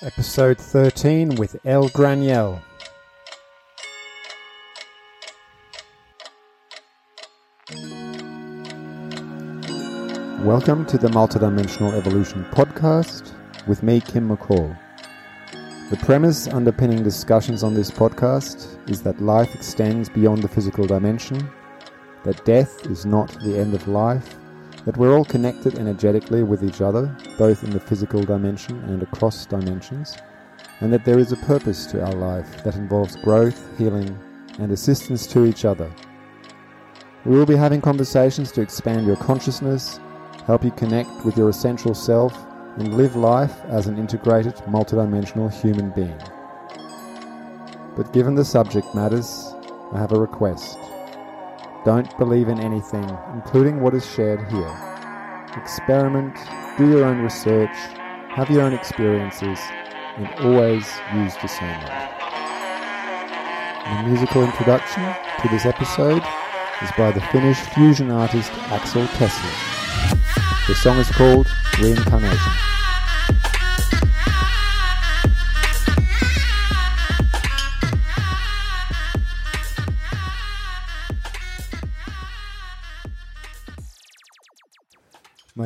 Episode 13 with Elle Graniel. Welcome to the Multidimensional Evolution Podcast with me, Kim McCall. The premise underpinning discussions on this podcast is that life extends beyond the physical dimension, that death is not the end of life, that we're all connected energetically with each other, both in the physical dimension and across dimensions, and that there is a purpose to our life that involves growth, healing, and assistance to each other. We will be having conversations to expand your consciousness, help you connect with your essential self, and live life as an integrated, multidimensional human being. But given the subject matters, I have a request. Don't believe in anything, including what is shared here. Experiment, do your own research, have your own experiences, and always use discernment. The musical introduction to this episode is by the Finnish fusion artist Axel Tesla. The song is called Reincarnation.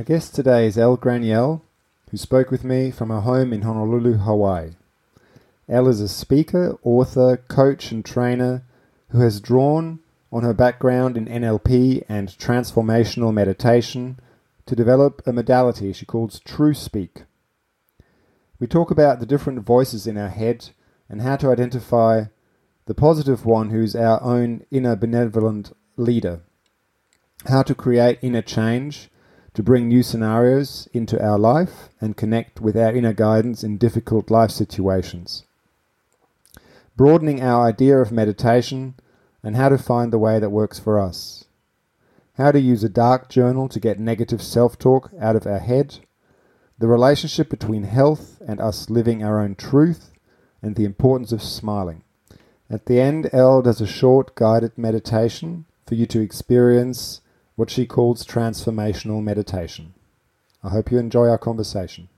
My guest today is Elle Graniel, who spoke with me from her home in Honolulu, Hawaii. Elle is a speaker, author, coach, and trainer who has drawn on her background in NLP and transformational meditation to develop a modality she calls True Speak. We talk about the different voices in our head and how to identify the positive one who's our own inner benevolent leader, how to create inner change to bring new scenarios into our life and connect with our inner guidance in difficult life situations. Broadening our idea of meditation and how to find the way that works for us. How to use a dark journal to get negative self talk out of our head. The relationship between health and us living our own truth, and the importance of smiling. At the end, Elle does a short guided meditation for you to experience what she calls transformational meditation. I hope you enjoy our conversation.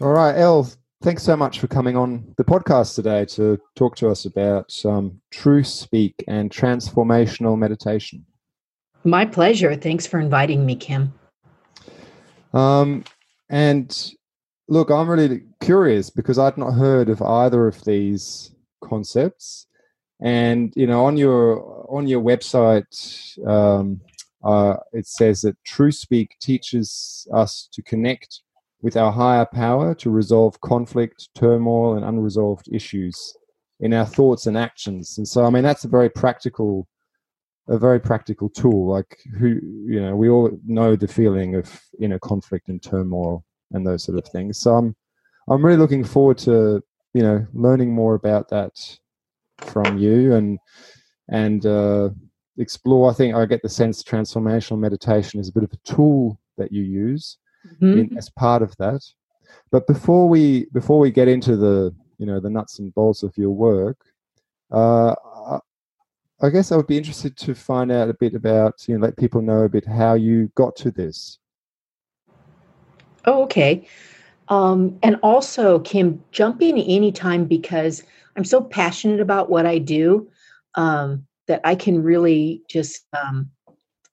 All right, Elle, thanks so much for coming on the podcast today to talk to us about um, True Speak and transformational meditation. My pleasure. Thanks for inviting me, Kim. Um, and look, I'm really curious because I'd not heard of either of these concepts. And you know, on your on your website, um, uh, it says that True Speak teaches us to connect with our higher power to resolve conflict, turmoil, and unresolved issues in our thoughts and actions. And so, I mean, that's a very practical, a very practical tool. Like who, you know, we all know the feeling of inner conflict and turmoil and those sort of things. So I'm, I'm really looking forward to, you know, learning more about that from you and, and, uh, explore. I think I get the sense transformational meditation is a bit of a tool that you use mm-hmm. in, as part of that. But before we before we get into the you know the nuts and bolts of your work, uh, I guess I would be interested to find out a bit about you know let people know a bit how you got to this. Oh, okay. Um, and also, Kim, jump in anytime because I'm so passionate about what I do um, that I can really just um,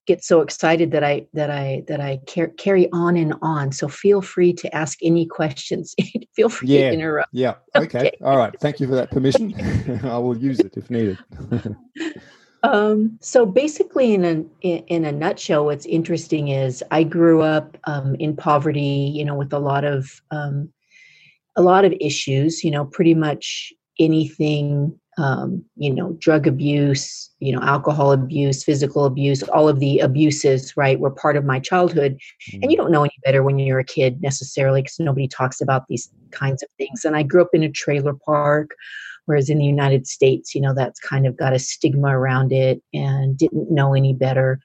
get so excited that I that I that I car- carry on and on. So feel free to ask any questions. feel free yeah, to interrupt. Yeah. Okay. okay. All right. Thank you for that permission. I will use it if needed. Um, so basically, in a in, a nutshell, what's interesting is I grew up um, in poverty. You know, with a lot of um, a lot of issues. You know, pretty much anything um, you know, drug abuse, you know, alcohol abuse, physical abuse, all of the abuses, right, were part of my childhood. Mm-hmm. And you mm. don't know any better when you're a kid necessarily because nobody talks about these kinds of things. And I grew up in a trailer park, whereas in the United States, you know, that's kind of got a stigma around it and didn't know any better.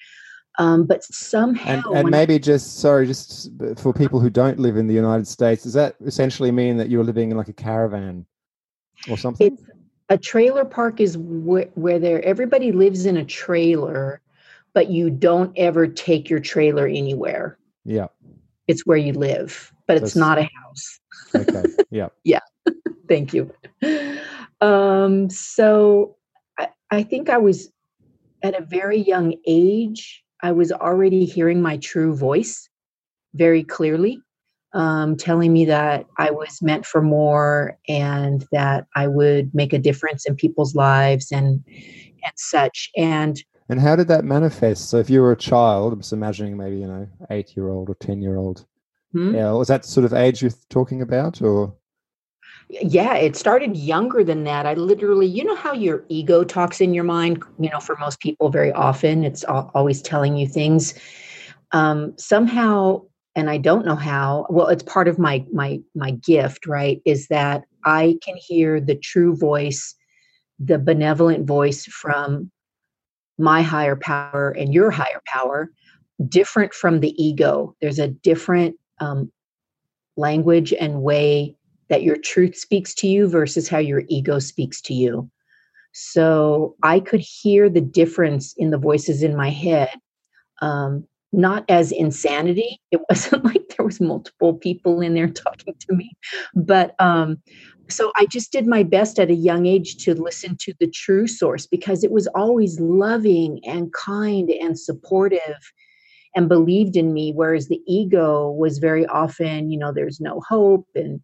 Um, but somehow, and, and maybe I, just sorry, just for people who don't live in the United States, does that essentially mean that you're living in like a caravan or something? a trailer park is wh- where there everybody lives in a trailer but you don't ever take your trailer anywhere. Yeah. It's where you live, but it's That's- not a house. Okay. Yeah. Yeah. Thank you. Um, so I, I think I was at a very young age, I was already hearing my true voice very clearly, um, telling me that I was meant for more and that I would make a difference in people's lives and and such. And And how did that manifest? So if you were a child, I'm just imagining maybe, you know, eight year old or 10 year old. hmm, Yeah. Was that sort of age you're talking about or? Yeah, it started younger than that. I literally, you know, how your ego talks in your mind, you know, for most people, very often it's always telling you things. Um, somehow, and I don't know how. Well, it's part of my my my gift, right? Is that I can hear the true voice, the benevolent voice from my higher power and your higher power, different from the ego. There's a different um, language and way that your truth speaks to you versus how your ego speaks to you. So I could hear the difference in the voices in my head, um, not as insanity. It wasn't like there was multiple people in there talking to me, but um, so I just did my best at a young age to listen to the true source because it was always loving and kind and supportive and believed in me whereas the ego was very often you know there's no hope and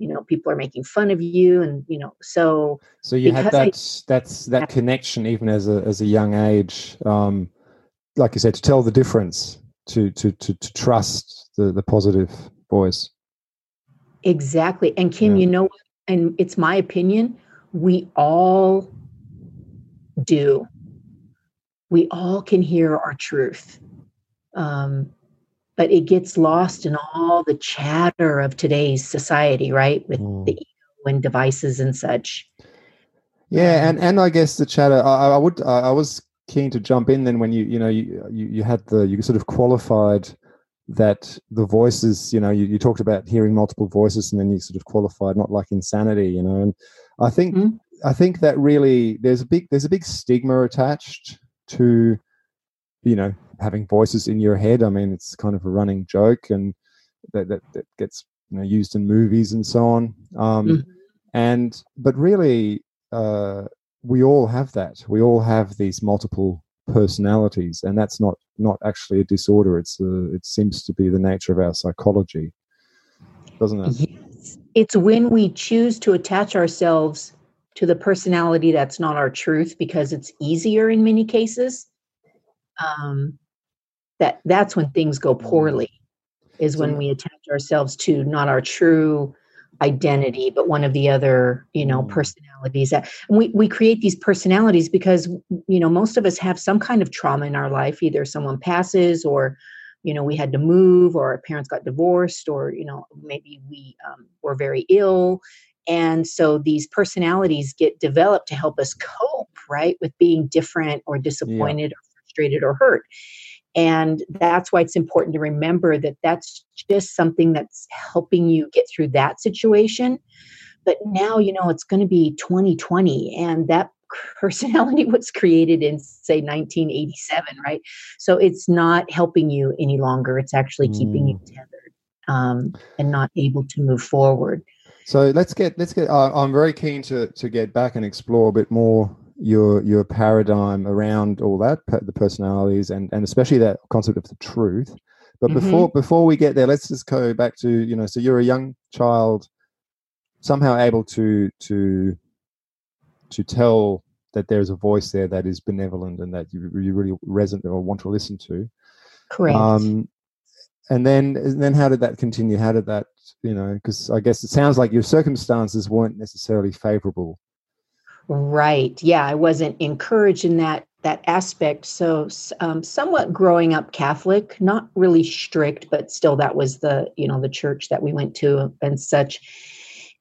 you know people are making fun of you and you know so So you had Because I- that that's that connection even as a as a young age, um, like you said, to tell the difference, to to to, to trust the the positive voice. exactly and kim Yeah. you know what? and it's my opinion we all do we all can hear our truth um, but it gets lost in all the chatter of today's society right with Mm. the ego and devices and such Yeah, and and I guess the chatter. I, I would. I, was keen to jump in then when you you know you you, you had the you sort of qualified that the voices. You know, you, you talked about hearing multiple voices, and then you sort of qualified not like insanity. You know, and I think Mhm. I think that really there's a big there's a big stigma attached to you know having voices in your head. I mean, it's kind of a running joke, and that that, that gets you know used in movies and so on. Um, Mhm. And but really, uh, we all have that. We all have these multiple personalities, and that's not not actually a disorder. It's a, it seems to be the nature of our psychology, doesn't it? Yes. It's when we choose to attach ourselves to the personality that's not our truth because it's easier in many cases. Um, that that's when things go poorly. Is when we attach ourselves to not our true identity, but one of the other, you know, Mm. personalities. That we we create these personalities because you know most of us have some kind of trauma in our life. Either someone passes, or you know we had to move, or our parents got divorced, or you know maybe we um, were very ill, and so these personalities get developed to help us cope, right, with being different or disappointed or frustrated or hurt. And that's why it's important to remember that that's just something that's helping you get through that situation. But now, you know, it's going to be 2020, and that personality was created in, say, 1987, right? So it's not helping you any longer. It's actually keeping you tethered um, and not able to move forward. So let's get let's get. Uh, I'm very keen to to get back and explore a bit more your your paradigm around all that, the personalities, and and especially that concept of the truth. But Mhm. before before we get there, let's just go back to you know. So you're a young child, somehow able to to to tell that there's a voice there that is benevolent and that you, you really resonate or want to listen to. Correct. Um, and then and then how did that continue? How did that you know? Because I guess it sounds like your circumstances weren't necessarily favorable. Right. Yeah, I wasn't encouraged in that that aspect. So, um, somewhat growing up Catholic, not really strict, but still, that was the you know the church that we went to and such.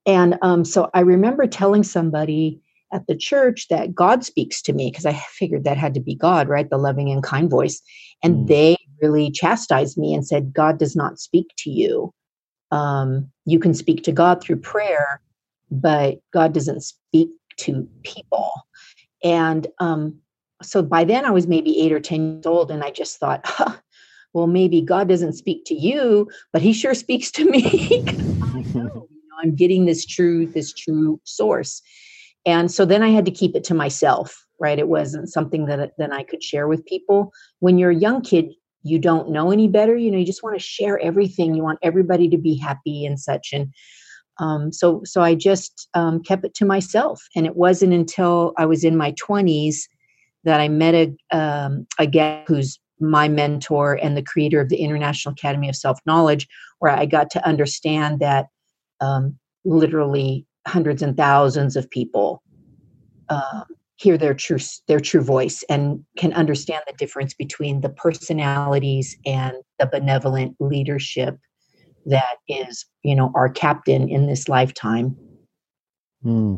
And um, so, I remember telling somebody at the church that God speaks to me because I figured that had to be God, right? The loving and kind voice. And Mm. they really chastised me and said, God does not speak to you. Um, you can speak to God through prayer, but God doesn't speak to people. And um, so by then I was maybe eight or 10 years old, and I just thought, huh, well, maybe God doesn't speak to you, but he sure speaks to me. I'm getting this truth, this true source. And so then I had to keep it to myself, right? It wasn't something that then I could share with people. When you're a young kid, you don't know any better. You know, you just want to share everything. You want everybody to be happy and such. And um, so, so I just um, kept it to myself. And it wasn't until I was in my 20s that I met a um, a guy who's my mentor and the creator of the International Academy of Self Knowledge, where I got to understand that um, literally hundreds and thousands of people uh, hear their true their true voice and can understand the difference between the personalities and the benevolent leadership that is you know our captain in this lifetime hmm.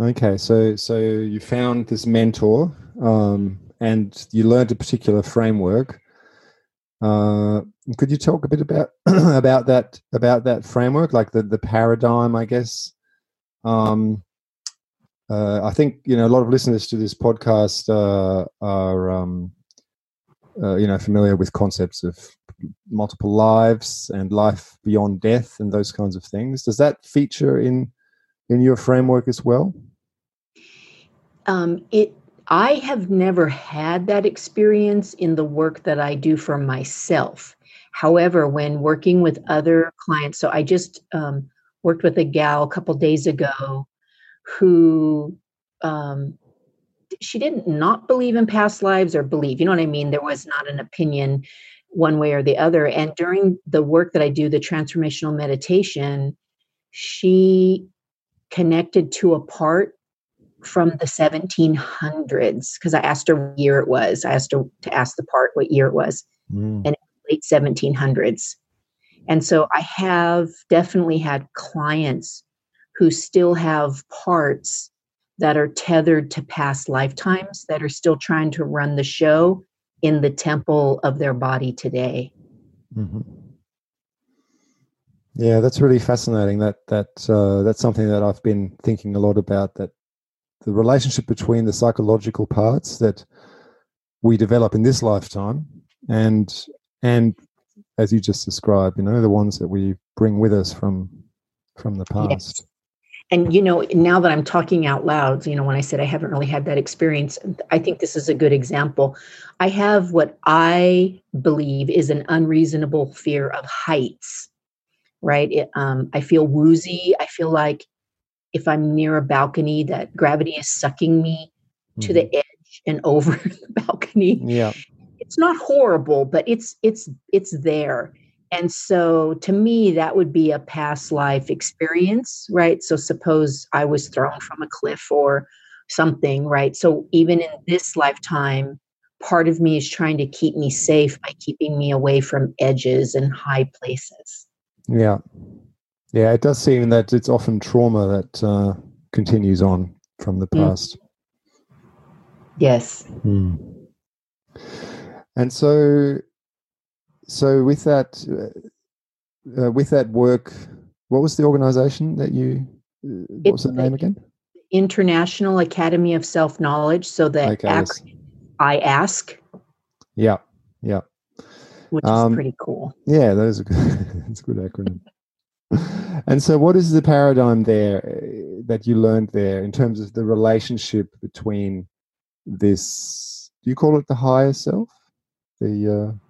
okay so so you found this mentor um, and you learned a particular framework uh, could you talk a bit about about that about that framework, like the the paradigm, I guess? Um, uh, I think you know a lot of listeners to this podcast uh, are um, uh, you know familiar with concepts of multiple lives and life beyond death and those kinds of things. Does that feature in in your framework as well? Um, it I have never had that experience in the work that I do for myself. However, when working with other clients, so I just um, worked with a gal a couple days ago who um, she didn't not believe in past lives or believe, you know what I mean? There was not an opinion one way or the other. And during the work that I do, the transformational meditation, she connected to a part from the 1700s because I asked her what year it was. I asked her to ask the part what year it was, mm. and late 1700s. And so I have definitely had clients who still have parts that are tethered to past lifetimes that are still trying to run the show in the temple of their body today. Mm-hmm. Yeah, that's really fascinating. That that uh, that's something that I've been thinking a lot about. That the relationship between the psychological parts that we develop in this lifetime and and as you just described you know the ones that we bring with us from from the past yes. And you know now that i'm talking out loud you know when i said i haven't really had that experience i think this is a good example i have what i believe is an unreasonable fear of heights right it, um, i feel woozy i feel like if I'm near a balcony that gravity is sucking me mm-hmm. to the mm-hmm. edge and over the balcony. Yeah. It's not horrible, but it's it's it's there. And so to me that would be a past life experience, right? So suppose I was thrown from a cliff or something, right? So even in this lifetime part of me is trying to keep me safe by keeping me away from edges and high places. Yeah. Yeah, it does seem that it's often trauma that uh, continues on from the mm. past. Yes. Mm. And so, so with that, uh, uh, with that work, what was the organization that you? Uh, what was the name again? International Academy of Self Knowledge. So the okay, acronym. I ask. Yeah, yeah. Which um, is pretty cool. Yeah, that is a good. it's a good acronym and so, what is the paradigm there uh, that you learned there in terms of the relationship between this? Do you call it the higher self? The uh...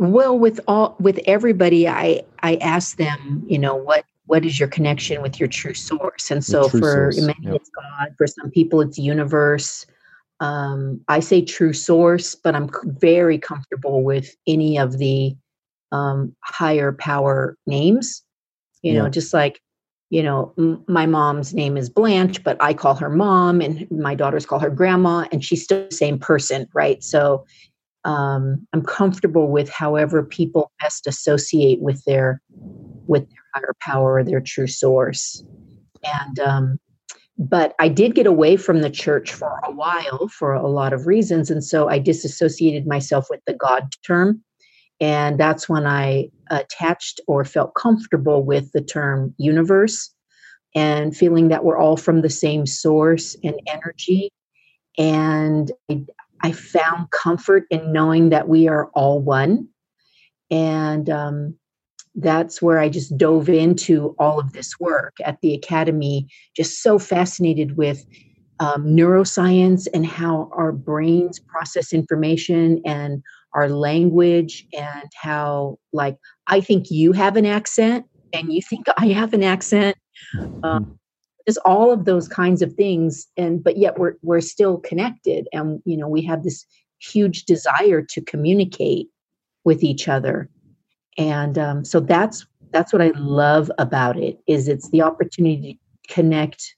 well, with all with everybody, I I ask them, you know, what what is your connection with your true source? And so, for source. many, it's God. For some people, it's universe. Um, I say true source, but I'm very comfortable with any of the um, higher power names. You yeah. know, just like you know, m- my mom's name is Blanche, but I call her mom, and my daughters call her grandma, and she's still the same person, right? So um, I'm comfortable with however people best associate with their with their higher power or their true source. And um, but I did get away from the church for a while for a lot of reasons, and so I disassociated myself with the God term and that's when I attached or felt comfortable with the term universe. and feeling that we're all from the same source and energy. And I, I found comfort in knowing that we are all one. And um, that's where I just dove into all of this work at the academy, just so fascinated with um, neuroscience and how our brains process information and our language and how like i think you have an accent and you think i have an accent um, just all of those kinds of things and but yet we're we're still connected and you know we have this huge desire to communicate with each other. And um, so that's that's what i love about it is it's the opportunity to connect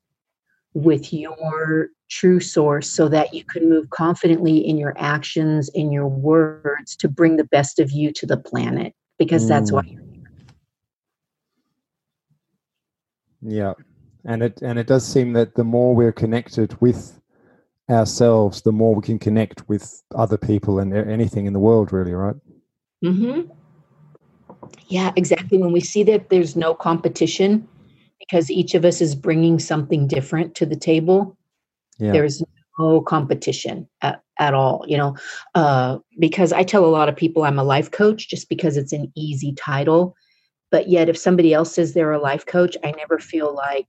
with your true source so that you can move confidently in your actions in your words to bring the best of you to the planet because mm. that's why you're here. Yeah and it and it does seem that the more we're connected with ourselves the more we can connect with other people and anything in the world really right? Mm-hmm. Yeah exactly. When we see that there's no competition because each of us is bringing something different to the table yeah. there's no competition at, at all you know? Uh, because i tell a lot of people i'm a life coach just because it's an easy title. But yet if somebody else says they're a life coach i never feel like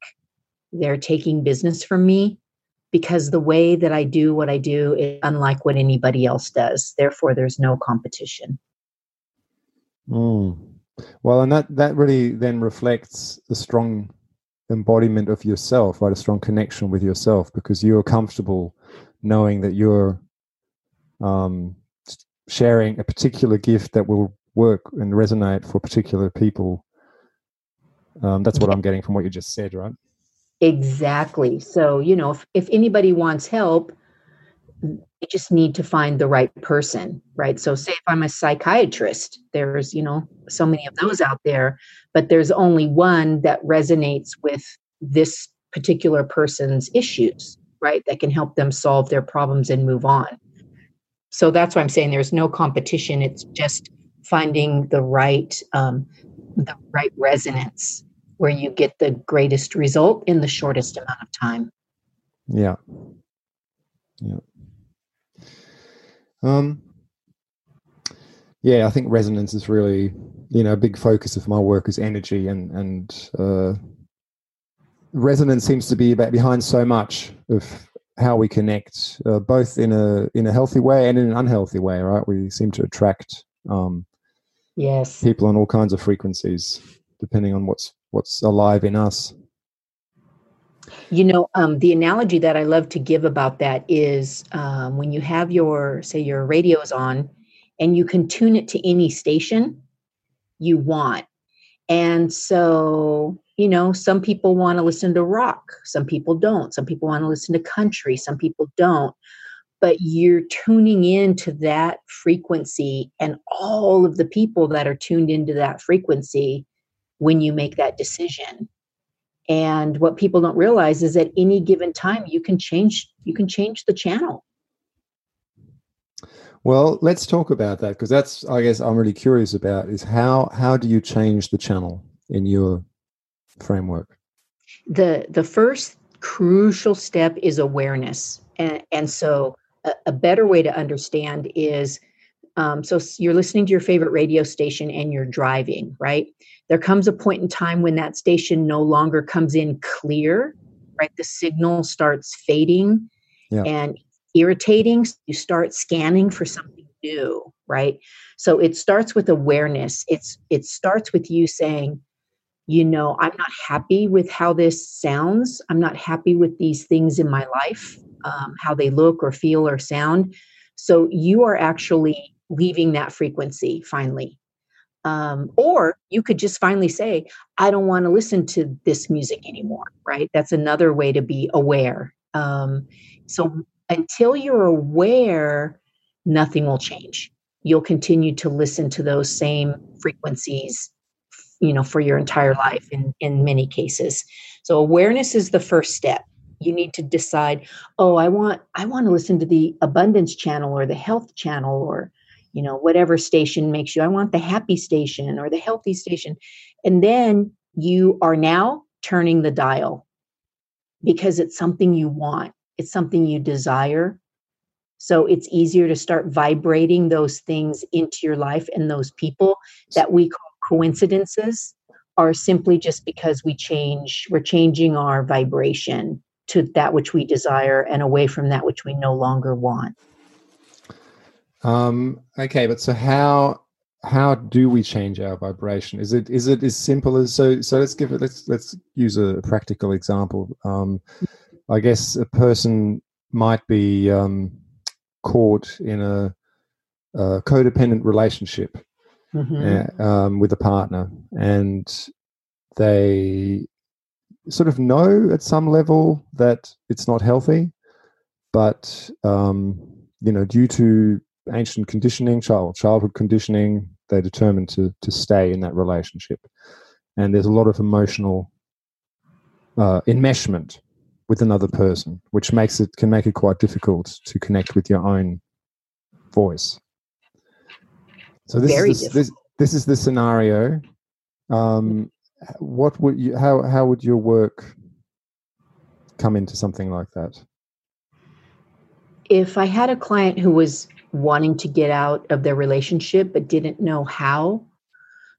they're taking business from me because the way that i do what i do is unlike what anybody else does therefore there's no competition mm. well and that that really then reflects a strong embodiment of yourself, right? A strong connection with yourself because you're comfortable knowing that you're um, sharing a particular gift that will work and resonate for particular people. Um, that's what I'm getting from what you just said, right? Exactly. So, you know, if, if anybody wants help, they just need to find the right person, right? So, say if I'm a psychiatrist, there's, you know, so many of those out there, but there's only one that resonates with this particular person's issues, right? That can help them solve their problems and move on. So, that's why I'm saying there's no competition. It's just finding the right, um, the right resonance where you get the greatest result in the shortest amount of time. Yeah. Yeah. Um, yeah, I think resonance is really, you know, a big focus of my work is energy, and and uh, resonance seems to be about behind so much of how we connect, uh, both in a in a healthy way and in an unhealthy way. Right? We seem to attract um, yes people on all kinds of frequencies, depending on what's what's alive in us. You know, um, the analogy that I love to give about that is um, when you have your, say, your radios on and you can tune it to any station you want. And so, you know, some people want to listen to rock, some people don't. Some people want to listen to country, some people don't. But you're tuning into that frequency and all of the people that are tuned into that frequency when you make that decision. And what people don't realize is at any given time you can change you can change the channel. Well let's talk about that because that's i guess i'm really curious about is how how do you change the channel in your framework? The the first crucial step is awareness. And, and so a, a better way to understand is um, so you're listening to your favorite radio station and you're driving right there comes a point in time when that station no longer comes in clear, right? The signal starts fading yeah. and irritating. You start scanning for something new, right? So it starts with awareness. It's it starts with you saying, you know, I'm not happy with how this sounds. I'm not happy with these things in my life, um, how they look or feel or sound. So you are actually leaving that frequency finally. Um, or you could just finally say i don't want to listen to this music anymore right? That's another way to be aware. Um, so until you're aware nothing will change. You'll continue to listen to those same frequencies you know for your entire life in in many cases. So awareness is the first step. You need to decide oh i want i want to listen to the abundance channel or the health channel or you know whatever station makes you i want the happy station or the healthy station and then you are now turning the dial because it's something you want, it's something you desire. So it's easier to start vibrating those things into your life and those people that we call coincidences are simply just because we change, we're changing our vibration to that which we desire and away from that which we no longer want. Um, okay, but so how how do we change our vibration? Is it is it as simple as so? So let's give it. Let's let's use a practical example. Um, I guess a person might be um, caught in a, a codependent relationship mm-hmm. uh, um, with a partner, and they sort of know at some level that it's not healthy, but um, you know, due to ancient conditioning, child childhood conditioning, they determine to to stay in that relationship, and there's a lot of emotional uh, enmeshment with another person, which makes it can make it quite difficult to connect with your own voice. So this Very is the, this, this is the scenario. Um, what would you how how would your work come into something like that? If I had a client who was wanting to get out of their relationship but didn't know how,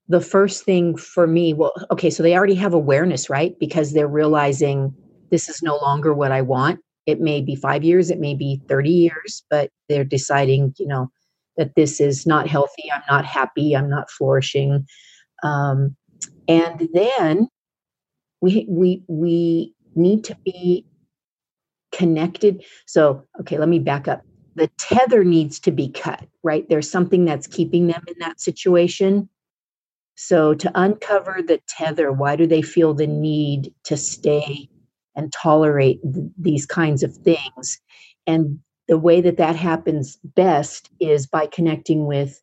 the first thing for me, well, okay, so they already have awareness, right? Because they're realizing this is no longer what I want. It may be five years, it may be 30 years, but they're deciding, you know, that this is not healthy. I'm not happy. I'm not flourishing. Um, and then we we we need to be connected. So, okay, let me back up. The tether needs to be cut, right? There's something that's keeping them in that situation. So, to uncover the tether, why do they feel the need to stay and tolerate th- these kinds of things? And the way that that happens best is by connecting with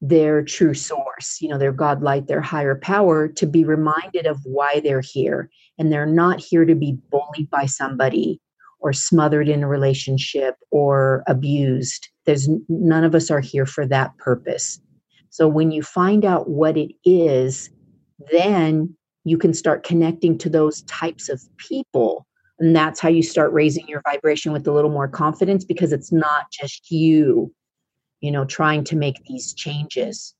their true source, you know, their God light, their higher power, to be reminded of why they're here. And they're not here to be bullied by somebody or smothered in a relationship or abused. There's none of us are here for that purpose. So when you find out what it is, then you can start connecting to those types of people and that's how you start raising your vibration with a little more confidence because it's not just you, you know, trying to make these changes.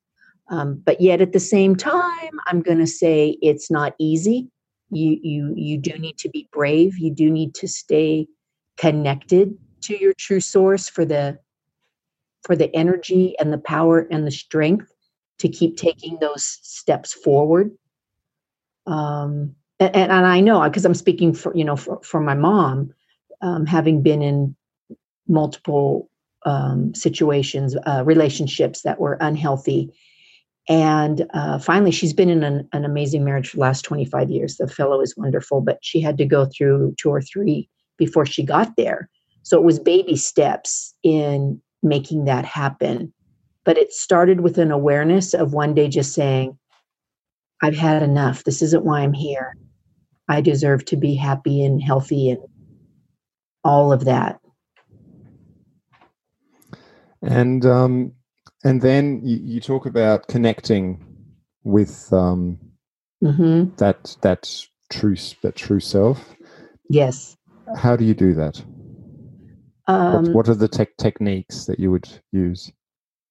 Um, but yet at the same time, I'm going to say it's not easy. You you you do need to be brave. You do need to stay connected to your true source for the for the energy and the power and the strength to keep taking those steps forward. Um, and, and I know because I'm speaking for you know for, for my mom, um, having been in multiple um, situations, uh, relationships that were unhealthy, and uh, finally she's been in an, an, amazing marriage for the last 25 years. The fellow is wonderful, but she had to go through two or three before she got there. So it was baby steps in making that happen. But it started with an awareness of one day just saying, I've had enough. This isn't why I'm here. I deserve to be happy and healthy and all of that. And um, and then you, you talk about connecting with um, mm-hmm. that that true that true self. Yes. How do you do that? Um, what, what are the te- techniques that you would use?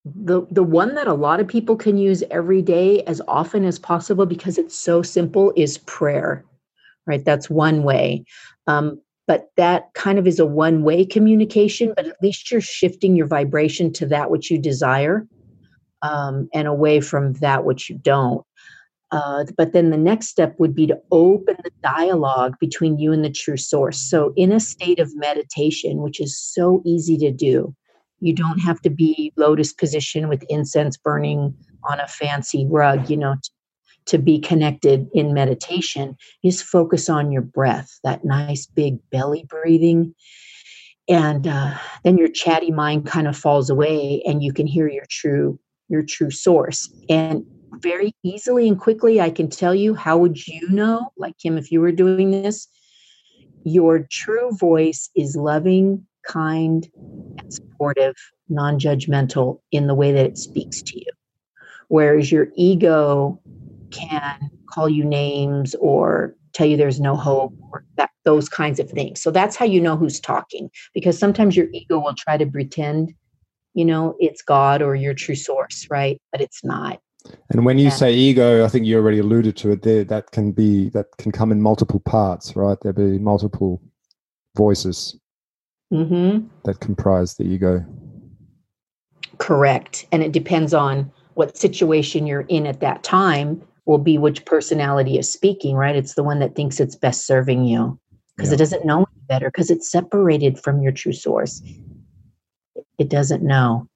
the the one that a lot of people can use every day as often as possible because it's so simple is prayer right? That's one way. Um, but that kind of is a one way communication, but at least you're shifting your vibration to that which you desire um, and away from that which you don't. Uh, but then the next step would be to open the dialogue between you and the true source. So, in a state of meditation, which is so easy to do, you don't have to be lotus position with incense burning on a fancy rug, you know, to be connected in meditation is focus on your breath, that nice big belly breathing. And uh, then your chatty mind kind of falls away and you can hear your true your true source. And very easily and quickly, I can tell you how would you know, like Kim, if you were doing this, your true voice is loving, kind, and supportive, non-judgmental in the way that it speaks to you. Whereas your ego can call you names or tell you there's no hope or that those kinds of things. So that's how you know who's talking because sometimes your ego will try to pretend, you know, it's God or your true source, right? But it's not. And when you yeah. say ego, I think you already alluded to it there. That can be that can come in multiple parts, right? There be multiple voices mm-hmm. that comprise the ego. Correct, and it depends on what situation you're in at that time will be which personality is speaking, right? It's the one that thinks it's best serving you because yeah. it doesn't know any better because it's separated from your true source. It doesn't know.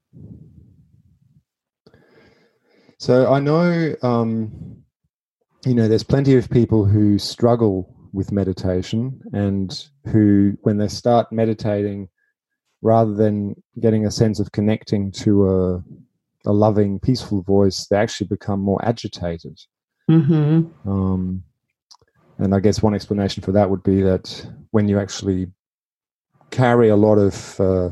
So I know, um, you know, there's plenty of people who struggle with meditation and who, when they start meditating, rather than getting a sense of connecting to a, a loving, peaceful voice, they actually become more agitated. Mm-hmm. Um, and I guess one explanation for that would be that when you actually carry a lot of uh,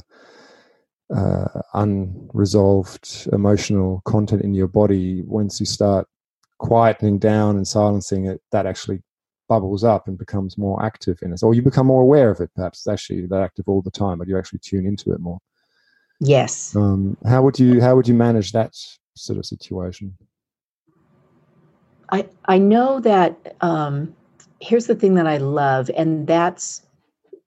uh, unresolved emotional content in your body, once you start quietening down and silencing it, that actually bubbles up and becomes more active in us, or you become more aware of it. Perhaps it's actually that active all the time, but you actually tune into it more. Yes. Um, how would you how would you manage that sort of situation? I I know that um, here's the thing that I love, and that's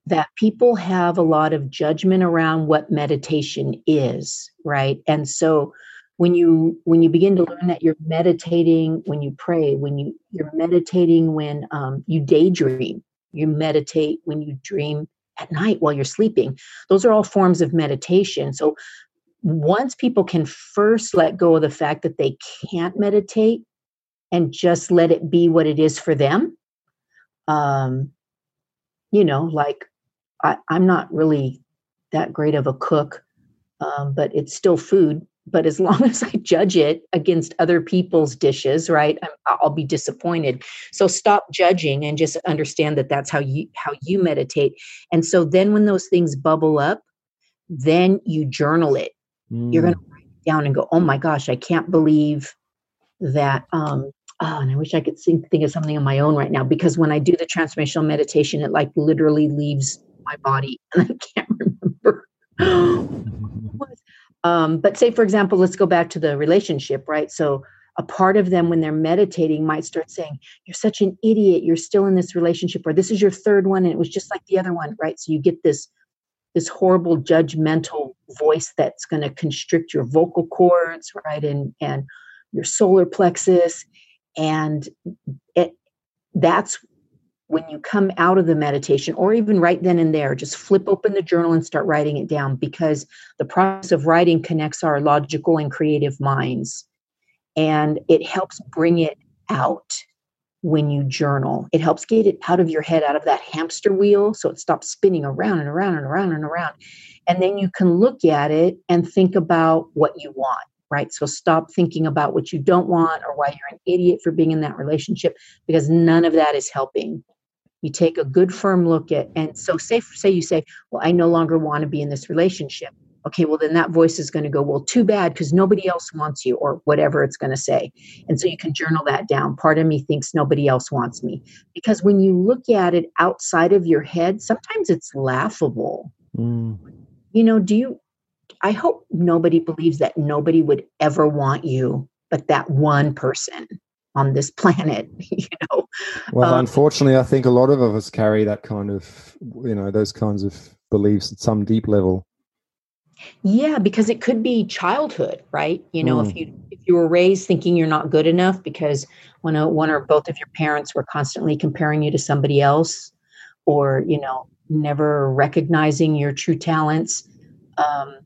that people have a lot of judgment around what meditation is, right? And so when you when you begin to learn that you're meditating when you pray, when you you're meditating when um, you daydream, you meditate when you dream at night while you're sleeping. Those are all forms of meditation. So once people can first let go of the fact that they can't meditate and just let it be what it is for them. Um you know like I, i'm not really that great of a cook um, but it's still food. But as long as i judge it against other people's dishes right i will be disappointed. So stop judging and just understand that that's how you how you meditate. And so then when those things bubble up then you journal it. Mm. you're going to write it down and go oh my gosh i can't believe that um oh, and I wish I could think, think of something on my own right now because when I do the transformational meditation, it like literally leaves my body and I can't remember. um, but say, for example, let's go back to the relationship, right? So a part of them when they're meditating might start saying, You're such an idiot, you're still in this relationship, or this is your third one, and it was just like the other one, right? So you get this this horrible judgmental voice that's going to constrict your vocal cords right and and your solar plexus and it that's when you come out of the meditation or even right then and there just flip open the journal and start writing it down because the process of writing connects our logical and creative minds. And it helps bring it out when you journal. It helps get it out of your head out of that hamster wheel so it stops spinning around and around and around and around. And then you can look at it and think about what you want right? So stop thinking about what you don't want or why you're an idiot for being in that relationship because none of that is helping. You take a good firm look at and so say say you say, "Well, I no longer want to be in this relationship." Okay, well then that voice is going to go, "Well, too bad because nobody else wants you," or whatever it's going to say. And so you can journal that down. Part of me thinks nobody else wants me because when you look at it outside of your head, sometimes it's laughable. Mm. You know, do you I hope nobody believes that nobody would ever want you but that one person on this planet, you know. Well, um, unfortunately, I think a lot of us carry that kind of, you know, those kinds of beliefs at some deep level. Yeah, because it could be childhood, right? You know, mm. if you if you were raised thinking you're not good enough because one or one or both of your parents were constantly comparing you to somebody else, or you know, never recognizing your true talents, um,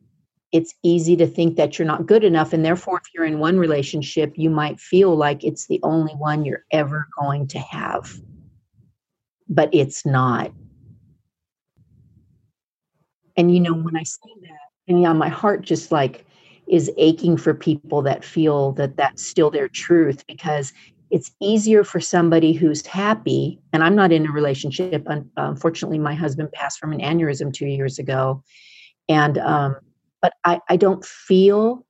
it's easy to think that you're not good enough. And therefore, if you're in one relationship, you might feel like it's the only one you're ever going to have. But it's not. And you know, when I say that, and yeah, my heart just like is aching for people that feel that that's still their truth because it's easier for somebody who's happy and i'm not in a relationship unfortunately my husband passed from an aneurysm two years ago and um, but I, I don't feel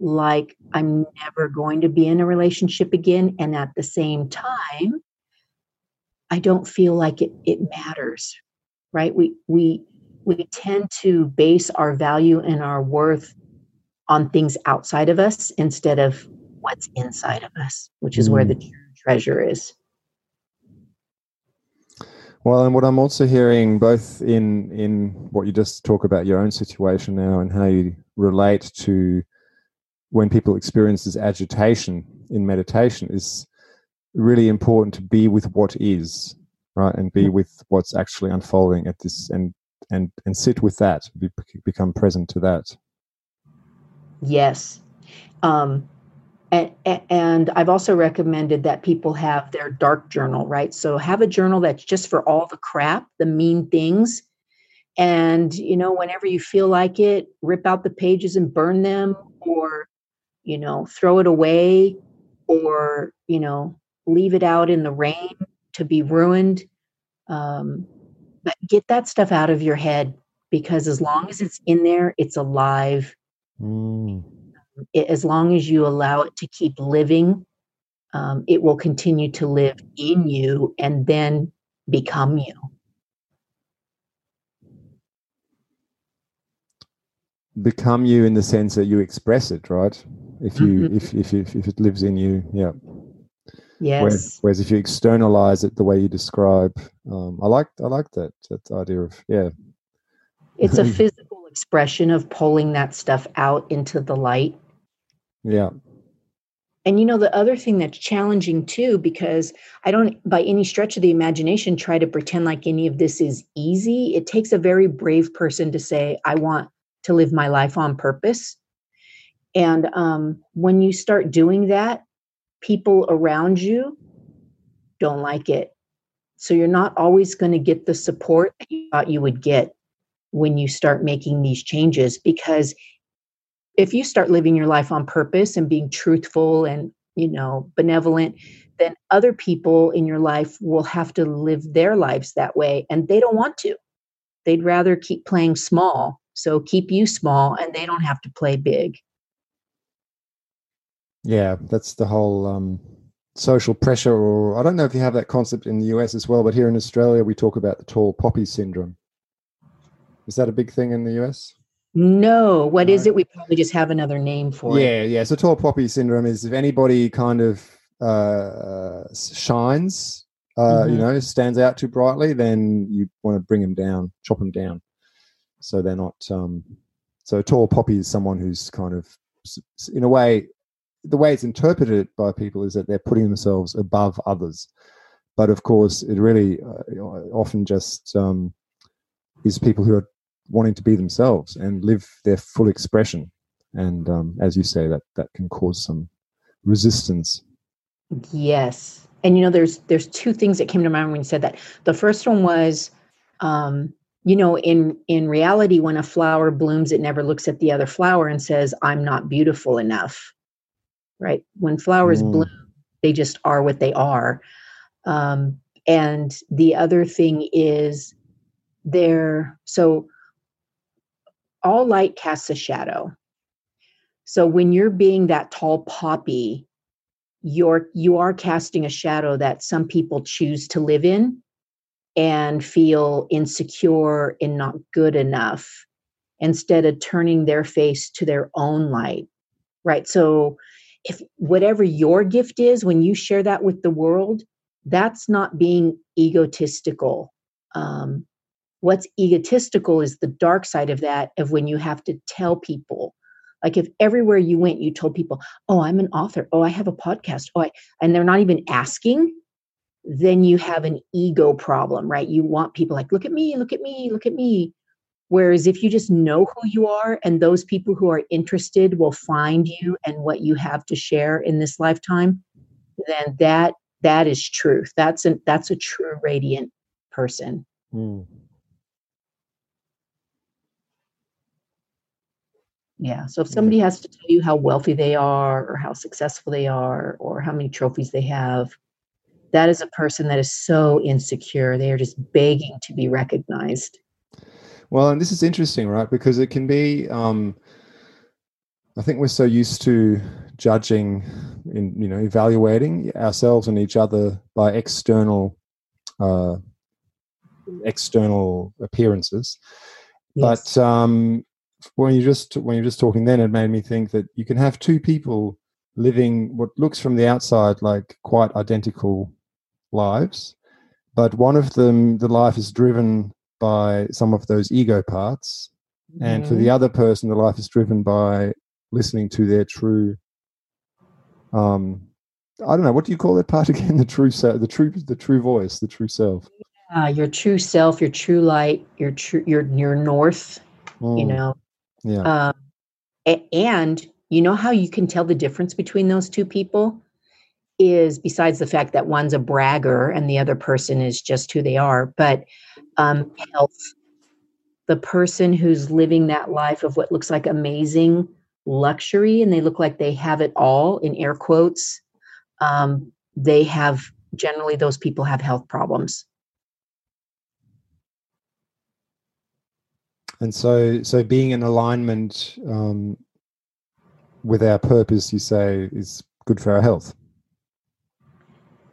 like I'm never going to be in a relationship again. And at the same time, I don't feel like it, it matters, right? We, we, we tend to base our value and our worth on things outside of us instead of what's inside of us, which is mm. where the true treasure is. Well, and what I'm also hearing, both in in what you just talk about your own situation now, and how you relate to when people experience this agitation in meditation, is really important to be with what is, right, and be with what's actually unfolding at this, and and and sit with that, be, become present to that. Yes, um, and, and I've also recommended that people have their dark journal, right? So have a journal that's just for all the crap, the mean things. And, you know, whenever you feel like it, rip out the pages and burn them or, you know, throw it away or, you know, leave it out in the rain to be ruined. Um, but get that stuff out of your head because as long as it's in there, it's alive. Mm it, as long as you allow it to keep living, um, it will continue to live in you and then become you. Become you in the sense that you express it, right? If you mm-hmm. if, if if if it lives in you, yeah. Yes. Whereas, whereas, if you externalize it the way you describe, um, I like I like that that idea of yeah. It's a physical expression of pulling that stuff out into the light yeah. And you know, the other thing that's challenging too, because I don't by any stretch of the imagination try to pretend like any of this is easy. It takes a very brave person to say, I want to live my life on purpose. And um, when you start doing that, people around you don't like it. So you're not always going to get the support that you thought you would get when you start making these changes because if you start living your life on purpose and being truthful and you know benevolent then other people in your life will have to live their lives that way and they don't want to. They'd rather keep playing small so keep you small and they don't have to play big. Yeah that's the whole um, social pressure or i don't know if you have that concept in the us as well but here in australia we talk about the tall poppy syndrome. Is that a big thing in the us no, what is it? We probably just have another name for yeah, it. Yeah, yeah. So tall poppy syndrome is if anybody kind of uh, shines, uh, mm-hmm. you know, stands out too brightly, then you want to bring them down, chop them down, so they're not. Um, so tall poppy is someone who's kind of, in a way, the way it's interpreted by people is that they're putting themselves above others, but of course, it really uh, often just um, is people who are wanting to be themselves and live their full expression. And um, as you say, that that can cause some resistance. Yes, and you know, there's there's two things that came to mind when you said that. The first one was, um, you know, in in reality, when a flower blooms, it never looks at the other flower and says, "I'm not beautiful enough." Right? When flowers mm. bloom, they just are what they are. Um, and the other thing is, they're so all light casts a shadow. So when you're being that tall poppy, you're you are casting a shadow that some people choose to live in and feel insecure and not good enough instead of turning their face to their own light. Right? So if whatever your gift is when you share that with the world, that's not being egotistical. Um, what's egotistical is the dark side of that of when you have to tell people. Like if everywhere you went you told people oh i'm an author. Oh i have a podcast. Oh I, and they're not even asking then you have an ego problem right? You want people like look at me look at me look at me. Whereas if you just know who you are and those people who are interested will find you and what you have to share in this lifetime then that that is truth. That's a that's a true radiant person. Mm. Yeah. So if somebody has to tell you how wealthy they are or how successful they are or how many trophies they have, that is a person that is so insecure. They are just begging to be recognized. Well, and this is interesting, right? Because it can be um, I think we're so used to judging, in you know, evaluating ourselves and each other by external, uh, external appearances. Yes. But um, when you just when you're just talking, then it made me think that you can have two people living what looks from the outside like quite identical lives, but one of them, the life is driven by some of those ego parts, mm-hmm. and for the mm-hmm. other person, the life is driven by listening to their true. Um, I don't know what do you call that part again? The true self, the true, the true voice, the true self. Uh, your true self, your true light, your true, your your north. Mm. You know. Yeah. Um, and you know how you can tell the difference between those two people is besides the fact that one's a bragger and the other person is just who they are, but um, health. The person who's living that life of what looks like amazing luxury and they look like they have it all in air quotes, um, they have generally those people have health problems. And so, so being in alignment um, with our purpose, you say, is good for our health.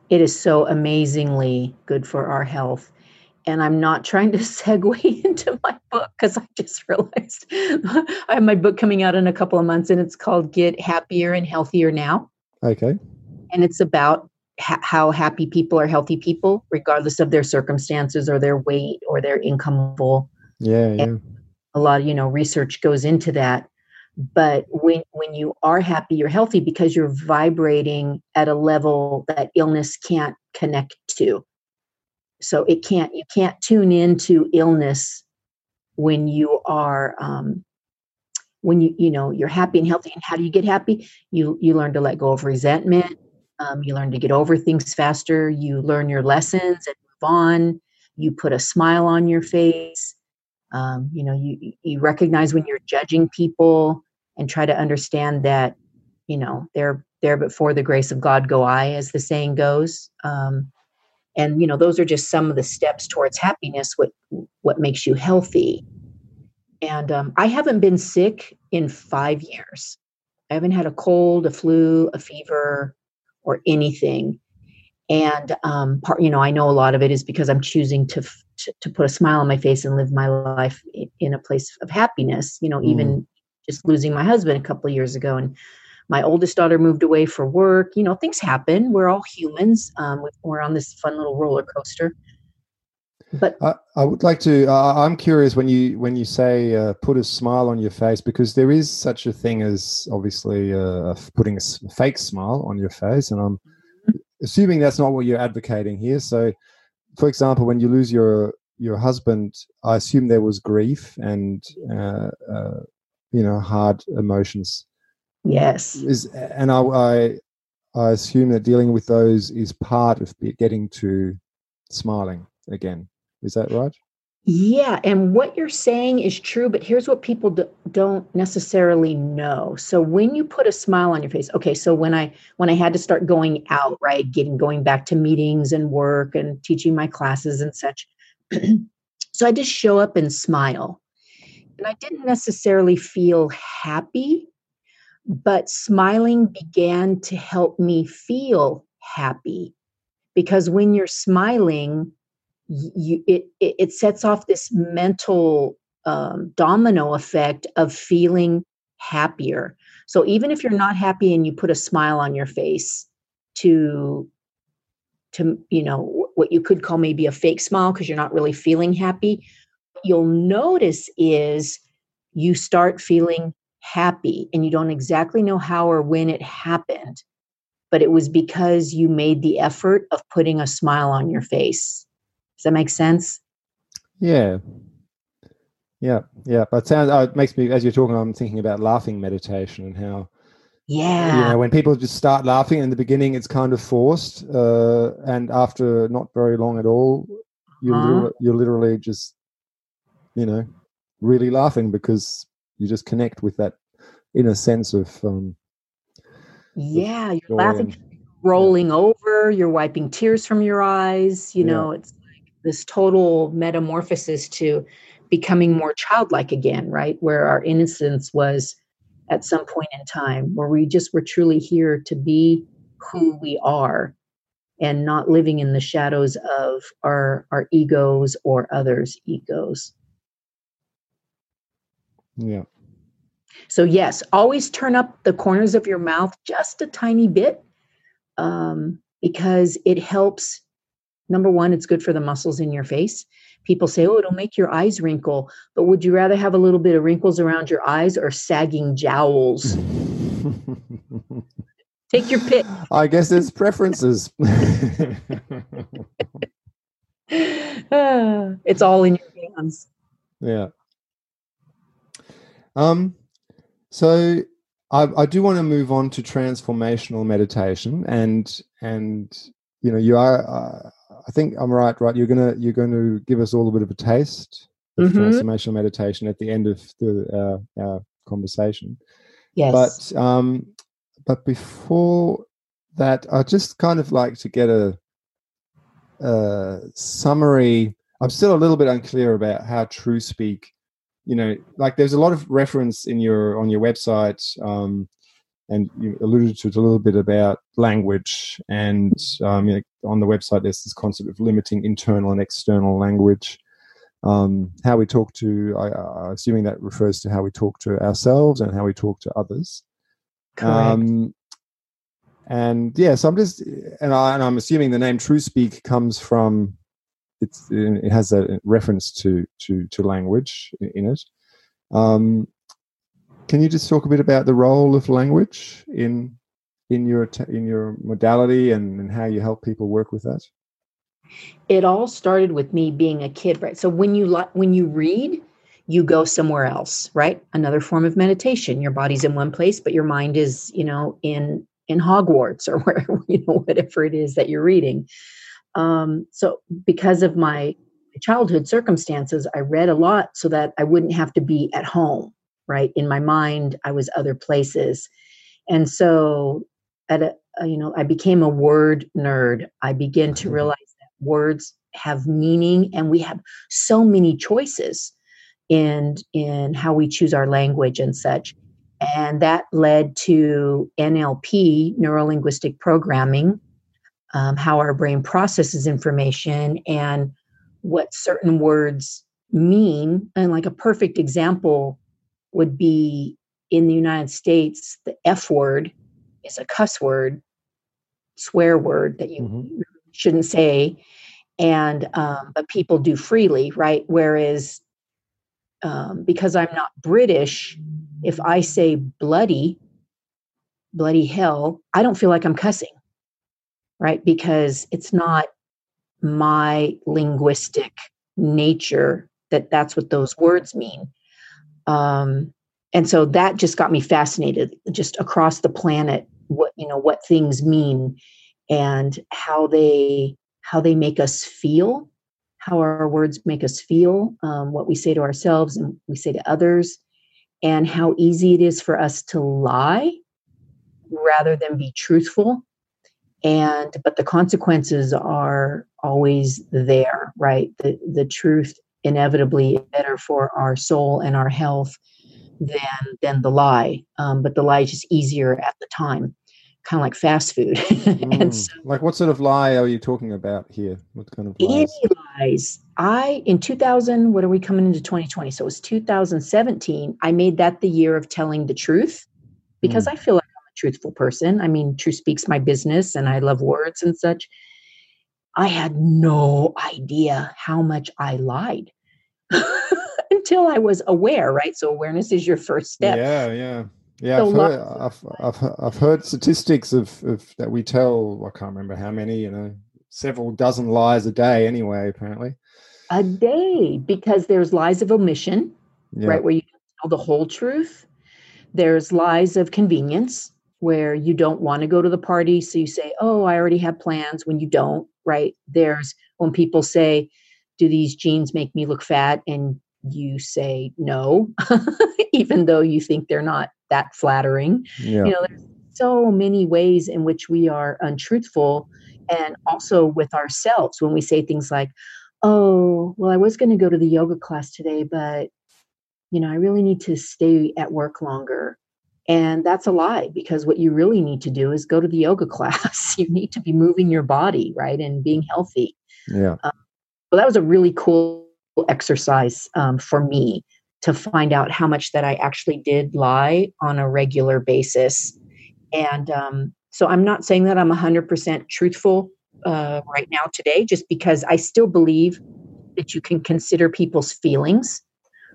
It is so amazingly good for our health. And I'm not trying to segue into my book because I just realized I have my book coming out in a couple of months and it's called Get Happier and Healthier Now. Okay. And it's about ha- how happy people are healthy people, regardless of their circumstances or their weight or their income level. Yeah, yeah. And a lot of, you know, research goes into that. But when when you are happy you're healthy because you're vibrating at a level that illness can't connect to. So it can't you can't tune into illness when you are um, when you you know you're happy and healthy. And how do you get happy? You you learn to let go of resentment. Um, you learn to get over things faster. You learn your lessons and move on. You put a smile on your face um, you know you you recognize when you're judging people and try to understand that you know they're there but for the grace of god go i as the saying goes. Um, and you know those are just some of the steps towards happiness what what makes you healthy. And um, i haven't been sick in five years. I haven't had a cold a flu a fever or anything. And um, part you know i know a lot of it is because i'm choosing to, to, to put a smile on my face and live my life in a place of happiness you know mm. even just losing my husband a couple of years ago and my oldest daughter moved away for work you know things happen we're all humans um, we're on this fun little roller coaster but I, I would like to uh, i'm curious when you when you say uh, put a smile on your face because there is such a thing as obviously uh, putting a fake smile on your face and i'm mm-hmm. assuming that's not what you're advocating here so for example when you lose your your husband i assume there was grief and uh, uh, you know hard emotions. Yes. Is and I, I i assume that dealing with those is part of getting to smiling again. Is that right yeah and what you're saying is true but here's what people do, don't necessarily know. So when you put a smile on your face okay so when i when i had to start going out right getting going back to meetings and work and teaching my classes and such so i just show up and smile. And I didn't necessarily feel happy, but smiling began to help me feel happy. Because when you're smiling, you, it, it, sets off this mental um, domino effect of feeling happier. So even if you're not happy and you put a smile on your face to to you know what you could call maybe a fake smile because you're not really feeling happy you'll notice is you start feeling happy and you don't exactly know how or when it happened, but it was because you made the effort of putting a smile on your face. That make sense? Yeah. Yeah, yeah. But it sounds uh, it makes me as you're talking, I'm thinking about laughing meditation and how yeah. You know, when people just start laughing in the beginning, it's kind of forced, uh, and after not very long at all, you uh-huh. literally, you're literally just you know, really laughing because you just connect with that inner sense of um yeah you're laughing and, rolling yeah. over you're wiping tears from your eyes you yeah. know it's this total metamorphosis to becoming more childlike again right? Where our innocence was at some point in time where we just were truly here to be who we are and not living in the shadows of our our egos or others egos. Yeah. So yes always turn up the corners of your mouth just a tiny bit um, because it helps number one it's good for the muscles in your face people say oh it'll make your eyes wrinkle but would you rather have a little bit of wrinkles around your eyes or sagging jowls Take your pick. I guess it's preferences. it's all in your hands. Yeah. Um. So I, I do want to move on to transformational meditation, and and you know you are. I think I'm right. Right, you're gonna you're going to give us all a bit of a taste of mm-hmm. transformational meditation at the end of the uh, our conversation. Yes. But um, but before that, I just kind of like to get a, a summary. I'm still a little bit unclear about how TrueSpeak, you know, like there's a lot of reference in your on your website, um, and you alluded to it a little bit about language, and um, you know, on the website there's this concept of limiting internal and external language. Um, how we talk to, I, I'm assuming that refers to how we talk to ourselves and how we talk to others. Um, and yeah, so I'm just, and, I, am assuming the name True Speak comes from, it's, it has a reference to to to language in it. Um, can you just talk a bit about the role of language in in your in your modality and, and how you help people work with that? It all started with me being a kid, right? So when you when you read, you go somewhere else right? Another form of meditation. Your body's in one place but your mind is you know in in hogwarts or where you know whatever it is that you're reading. Um, so because of my childhood circumstances i read a lot so that i wouldn't have to be at home right? In my mind i was other places. And so at a, you know i became a word nerd. I began to mm-hmm. realize that words have meaning and we have so many choices in in how we choose our language and such. And that led to nlp neurolinguistic programming um, how our brain processes information and what certain words mean. And like a perfect example would be in the united states the f word is a cuss word swear word that you mm-hmm. shouldn't say and um, but people do freely right whereas um, because I'm not British, if I say bloody, bloody hell, I don't feel like I'm cussing, right? Because it's not my linguistic nature that that's what those words mean. Um, and so that just got me fascinated just across the planet what you know what things mean and how they how they make us feel how our words make us feel, um, what we say to ourselves and we say to others, and how easy it is for us to lie rather than be truthful. And but the consequences are always there, right? The the truth inevitably better for our soul and our health than than the lie. Um, but the lie is just easier at the time kind of like fast food. mm. and so, like, what sort of lie are you talking about here? What kind of lies? Any lies. I in 2000. What are we coming into 2020? So it was 2017. I made that the year of telling the truth because mm. I feel like I'm a truthful person. I mean, truth speaks my business, and I love words and such. I had no idea how much I lied. Until I was aware, right? So awareness is your first step. Yeah, yeah. Yeah, I've heard, I've, I've, I've, heard statistics of, of that we tell, I can't remember how many, you know, several dozen lies a day anyway, apparently. A day, because there's lies of omission, yeah. right, where you tell the whole truth. There's lies of convenience, where you don't want to go to the party. So you say, oh, I already have plans when you don't, right? There's when people say, do these jeans make me look fat? And you say no, even though you think they're not that flattering. Yeah. You know, there's so many ways in which we are untruthful and also with ourselves when we say things like, oh, well, I was going to go to the yoga class today, but, you know, I really need to stay at work longer. And that's a lie because what you really need to do is go to the yoga class. you need to be moving your body, right? And being healthy. Yeah. Um, well, that was a really cool exercise um, for me to find out how much that I actually did lie on a regular basis. And um, so I'm not saying that I'm 100% truthful uh, right now today, just because I still believe that you can consider people's feelings,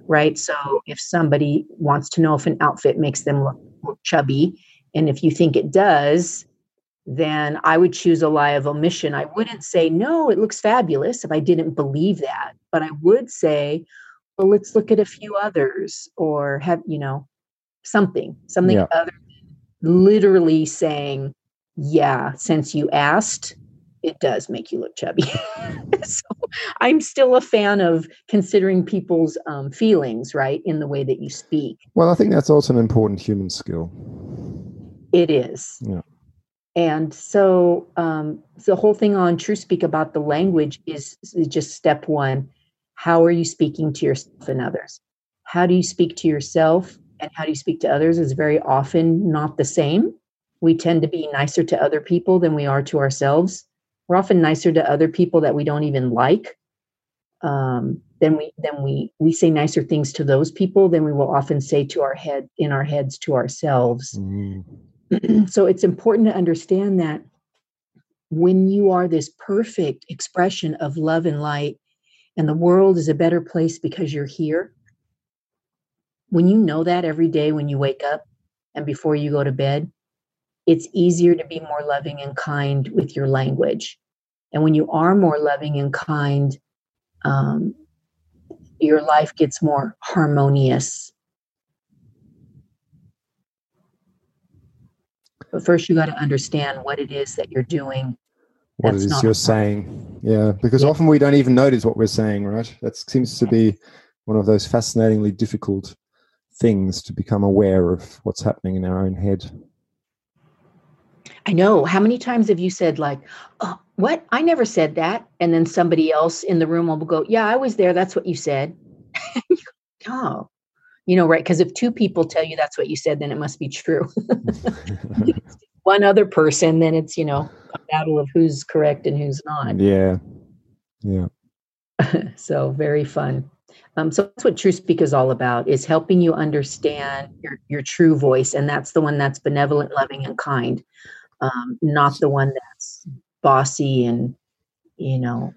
right? So if somebody wants to know if an outfit makes them look, look chubby, and if you think it does, then I would choose a lie of omission. I wouldn't say, no, it looks fabulous if I didn't believe that. But I would say, well, let's look at a few others or have, you know, something, something yeah. other literally saying, yeah, since you asked, it does make you look chubby. so I'm still a fan of considering people's um, feelings, right, in the way that you speak. Well, I think that's also an important human skill. It is. Yeah. And so um, the whole thing on True Speak about the language is, is just step one. How are you speaking to yourself and others? How do you speak to yourself and how do you speak to others is very often not the same. We tend to be nicer to other people than we are to ourselves. We're often nicer to other people that we don't even like. Um, then we then we we say nicer things to those people than we will often say to our head in our heads to ourselves. Mm. So it's important to understand that when you are this perfect expression of love and light and the world is a better place because you're here when you know that every day when you wake up and before you go to bed, it's easier to be more loving and kind with your language. And when you are more loving and kind, um, your life gets more harmonious. But first, you got to understand what it is that you're doing. What it is you're saying. Yeah, because yeah. often we don't even notice what we're saying, right? That seems to be one of those fascinatingly difficult things to become aware of what's happening in our own head. I know. How many times have you said, like, oh, what? I never said that. And then somebody else in the room will go, yeah, I was there. That's what you said. oh, you know, right? Because if two people tell you that's what you said, then it must be true. One other person, then it's, you know, a battle of who's correct and who's not. Yeah. Yeah. so very fun. Um, so that's what True Speak is all about: is helping you understand your your true voice, and that's the one that's benevolent, loving, and kind, um, not the one that's bossy and you know.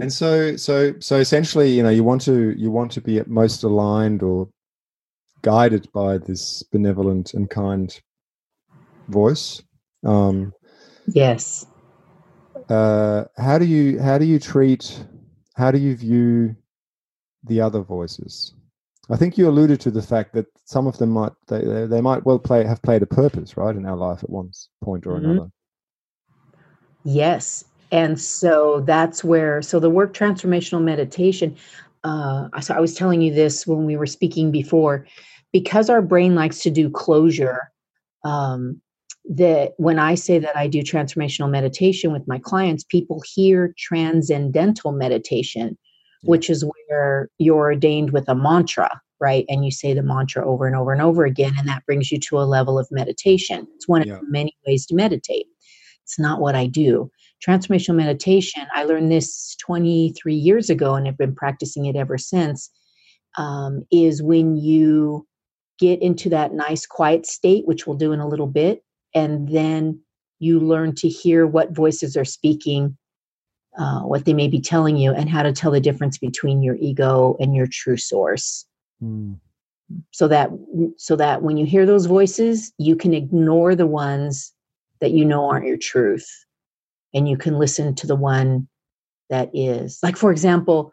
And so, so, so essentially, you know, you want to you want to be at most aligned or guided by this benevolent and kind voice. Um, yes. Uh, how do you how do you treat how do you view the other voices. I think you alluded to the fact that some of them might they they might well play have played a purpose, right, in our life at one point or mm-hmm. another. Yes, and so that's where so the work transformational meditation. Uh, so I was telling you this when we were speaking before, because our brain likes to do closure. Um, that when I say that I do transformational meditation with my clients, people hear transcendental meditation, which is where you're ordained with a mantra, right? And you say the mantra over and over and over again, and that brings you to a level of meditation. It's one yeah. of many ways to meditate. It's not what I do. Transformational meditation, I learned this 23 years ago and have been practicing it ever since, um, is when you get into that nice quiet state, which we'll do in a little bit, and then you learn to hear what voices are speaking uh, what they may be telling you, and how to tell the difference between your ego and your true source. Mm. So that so that when you hear those voices, you can ignore the ones that you know aren't your truth, and you can listen to the one that is. Like for example,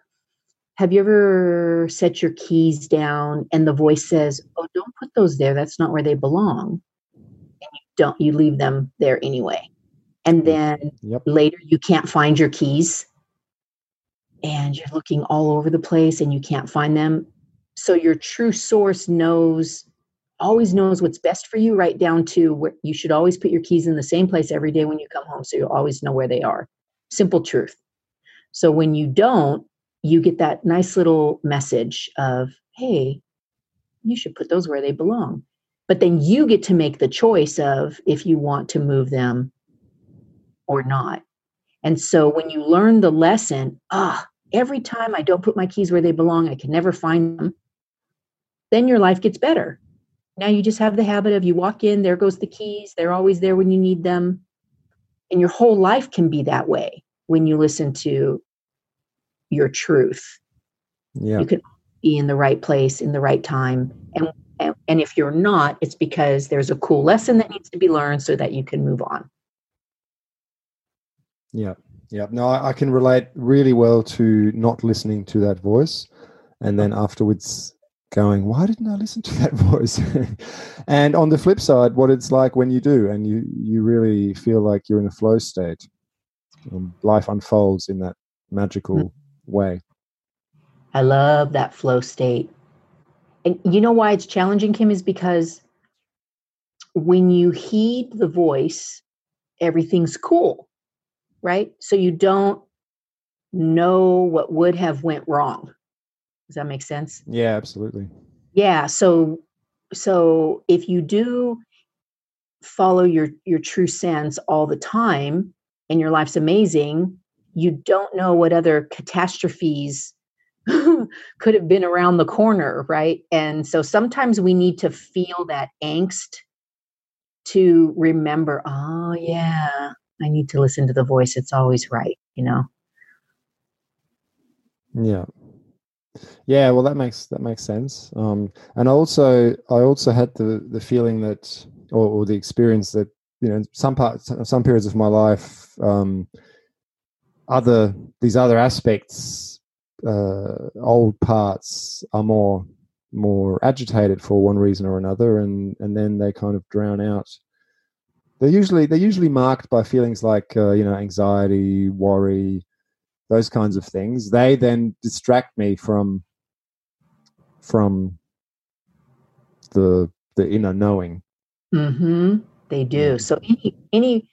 have you ever set your keys down and the voice says, "Oh, don't put those there. That's not where they belong." And you don't you leave them there anyway and mm. then yep. later you can't find your keys and you're looking all over the place and you can't find them so your true source knows always knows what's best for you right down to where you should always put your keys in the same place every day when you come home so you always know where they are simple truth so when you don't you get that nice little message of hey you should put those where they belong but then you get to make the choice of if you want to move them or not. And so when you learn the lesson, ah, every time I don't put my keys where they belong, I can never find them, then your life gets better. Now you just have the habit of you walk in, there goes the keys, they're always there when you need them. And your whole life can be that way when you listen to your truth. Yeah. You can be in the right place in the right time. And, and and if you're not, it's because there's a cool lesson that needs to be learned so that you can move on. Yeah. Yeah. No, I, I can relate really well to not listening to that voice and then afterwards going, why didn't I listen to that voice? and on the flip side, what it's like when you do and you, you really feel like you're in a flow state. Um, life unfolds in that magical mm-hmm. Way. I love that flow state. And you know why it's challenging, Kim, is because when you heed the voice, everything's cool, right? So you don't know what would have went wrong. Does that make sense? Yeah, absolutely. Yeah. So so if you do follow your your true sense all the time and your life's amazing, you don't know what other catastrophes could have been around the corner, right? And so sometimes we need to feel that angst to remember, oh, yeah, I need to listen to the voice. It's always right, you know? Yeah. Yeah, well, that makes that makes sense. Um, and also, I also had the the feeling that, or, or the experience that, you know, some parts, some periods of my life, um, other these other aspects uh, old parts are more more agitated for one reason or another, and and then they kind of drown out. They're usually they're usually marked by feelings like uh, you know anxiety, worry, those kinds of things. They then distract me from from the the inner knowing. Mm-hmm. They do. So any any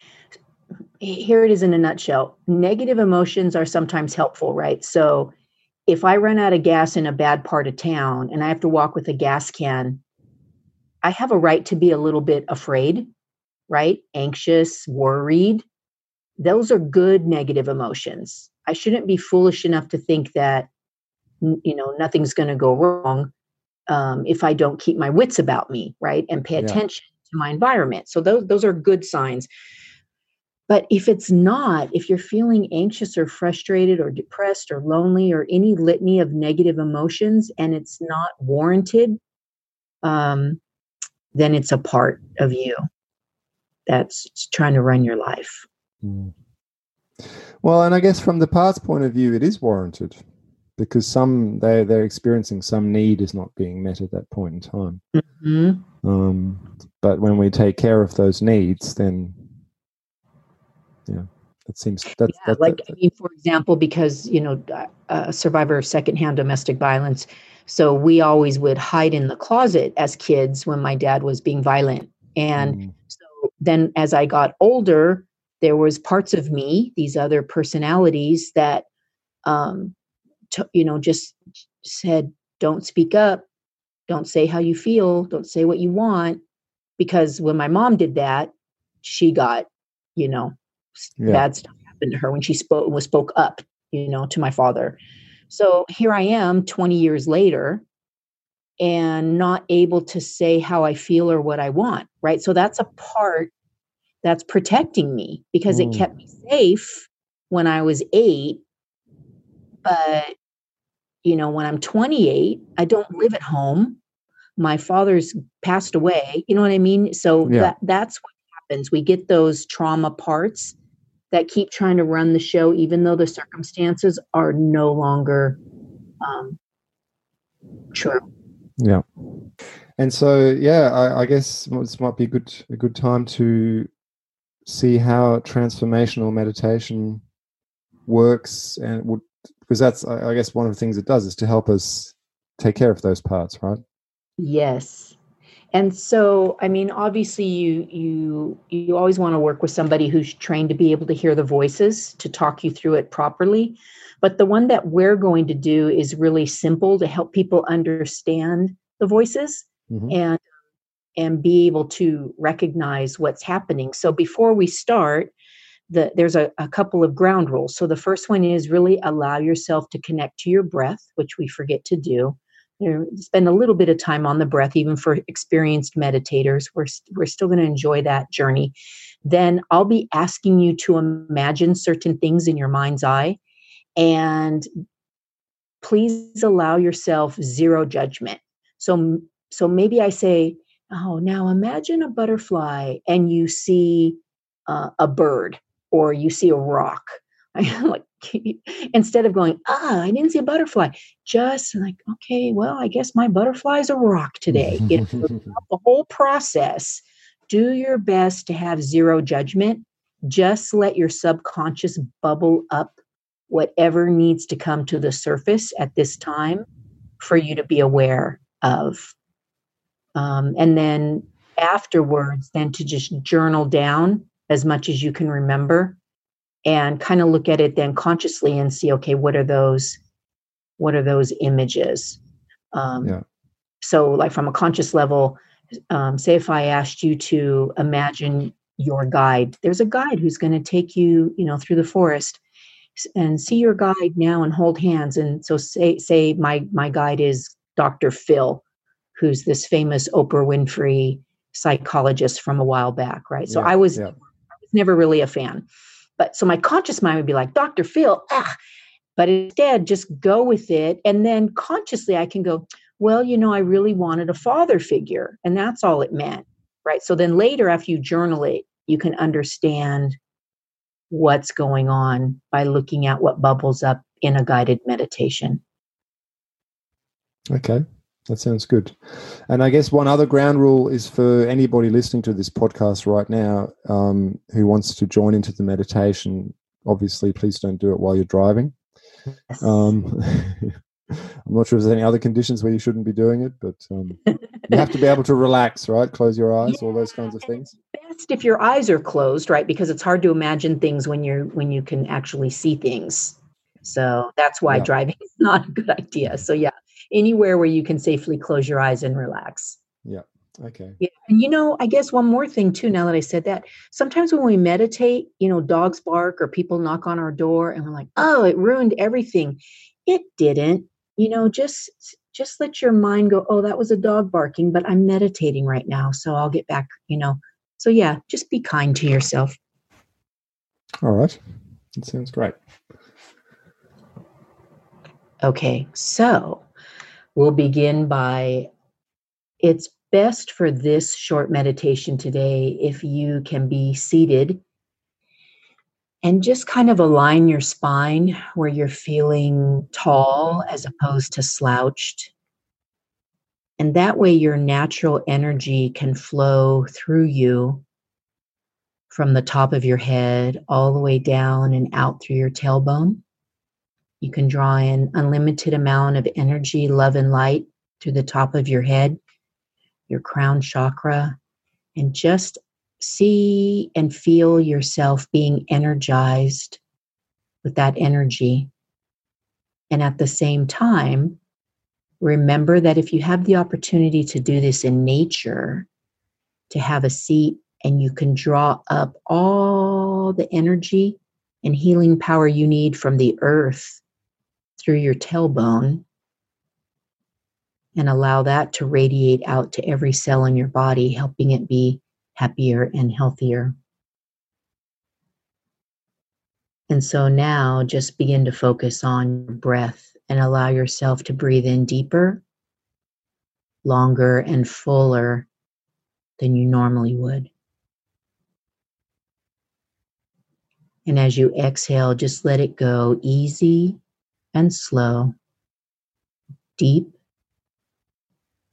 here it is in a nutshell. Negative emotions are sometimes helpful, right? So if I run out of gas in a bad part of town and I have to walk with a gas can, I have a right to be a little bit afraid, right? Anxious, worried. Those are good negative emotions. I shouldn't be foolish enough to think that, you know, nothing's going to go wrong um, if I don't keep my wits about me, right? And pay attention yeah. to my environment. So those, those are good signs. But if it's not, if you're feeling anxious or frustrated or depressed or lonely or any litany of negative emotions and it's not warranted, um, then it's a part of you that's trying to run your life. Mm. Well, and I guess from the parts point of view, it is warranted because some they they're experiencing some need is not being met at that point in time. Mm-hmm. Um, but when we take care of those needs, then that seems that, yeah, like that, I mean, for example, because you know, a survivor of secondhand domestic violence, so we always would hide in the closet as kids when my dad was being violent, and mm. so then as I got older, there was parts of me, these other personalities that, um, t- you know, just said, "Don't speak up, don't say how you feel, don't say what you want," because when my mom did that, she got, you know, yeah. bad stuff happened to her when she spoke was spoke up, you know, to my father. So here I am 20 years later and not able to say how I feel or what I want, right? So that's a part that's protecting me because mm. it kept me safe when I was 8 but you know when I'm 28 I don't live at home my father's passed away you know what I mean so yeah. that that's what happens we get those trauma parts that keep trying to run the show, even though the circumstances are no longer um, true. Yeah. And so, yeah, I, I guess this might be a good a good time to see how transformational meditation works, and would because that's I guess one of the things it does is to help us take care of those parts, right? Yes, and so i mean obviously you you you always want to work with somebody who's trained to be able to hear the voices to talk you through it properly but the one that we're going to do is really simple to help people understand the voices mm-hmm. and and be able to recognize what's happening. So before we start, the, there's a, a couple of ground rules. So the first one is really allow yourself to connect to your breath, which we forget to do. You know, spend a little bit of time on the breath, even for experienced meditators. We're, we're still going to enjoy that journey. Then I'll be asking you to imagine certain things in your mind's eye and please allow yourself zero judgment. So, so maybe I say, oh, now imagine a butterfly and you see uh, a bird or you see a rock. like instead of going, ah, I didn't see a butterfly, just like, okay, well, I guess my butterfly's a rock today. You know, the whole process. Do your best to have zero judgment. Just let your subconscious bubble up whatever needs to come to the surface at this time for you to be aware of. Um, and then afterwards, then to just journal down as much as you can remember and kind of look at it then consciously and see okay what are those what are those images um, yeah. so like from a conscious level um, say if i asked you to imagine your guide there's a guide who's going to take you you know through the forest and see your guide now and hold hands and so say say my my guide is dr phil who's this famous oprah winfrey psychologist from a while back right so yeah, i was yeah never really a fan. But so my conscious mind would be like, Dr. Phil, but instead just go with it. And then consciously I can go, well, you know, I really wanted a father figure. And that's all it meant. Right. So then later, after you journal it, you can understand what's going on by looking at what bubbles up in a guided meditation. Okay. That sounds good. And I guess one other ground rule is for anybody listening to this podcast right now um, who wants to join into the meditation. Obviously, please don't do it while you're driving. Um, I'm not sure if there's any other conditions where you shouldn't be doing it, but um, you have to be able to relax, right? Close your eyes, yeah, all those kinds of things. Best if your eyes are closed, right? Because it's hard to imagine things when you're when you can actually see things. So that's why yeah. driving is not a good idea. So yeah, anywhere where you can safely close your eyes and relax. Yeah. Okay. Yeah. And you know, I guess one more thing too, now that I said that, sometimes when we meditate, you know, dogs bark or people knock on our door and we're like, oh, it ruined everything. It didn't. You know, just just let your mind go, oh, that was a dog barking, but I'm meditating right now. So I'll get back, you know. So yeah, just be kind to yourself. All right. That sounds great. Okay, so We'll begin by it's best for this short meditation today if you can be seated and just kind of align your spine where you're feeling tall as opposed to slouched. And that way, your natural energy can flow through you from the top of your head all the way down and out through your tailbone. You can draw an unlimited amount of energy, love, and light to the top of your head, your crown chakra, and just see and feel yourself being energized with that energy. And at the same time, remember that if you have the opportunity to do this in nature, to have a seat and you can draw up all the energy and healing power you need from the earth through your tailbone and allow that to radiate out to every cell in your body, helping it be happier and healthier. And so now just begin to focus on your breath and allow yourself to breathe in deeper, longer, and fuller than you normally would. And as you exhale, just let it go easy and slow, deep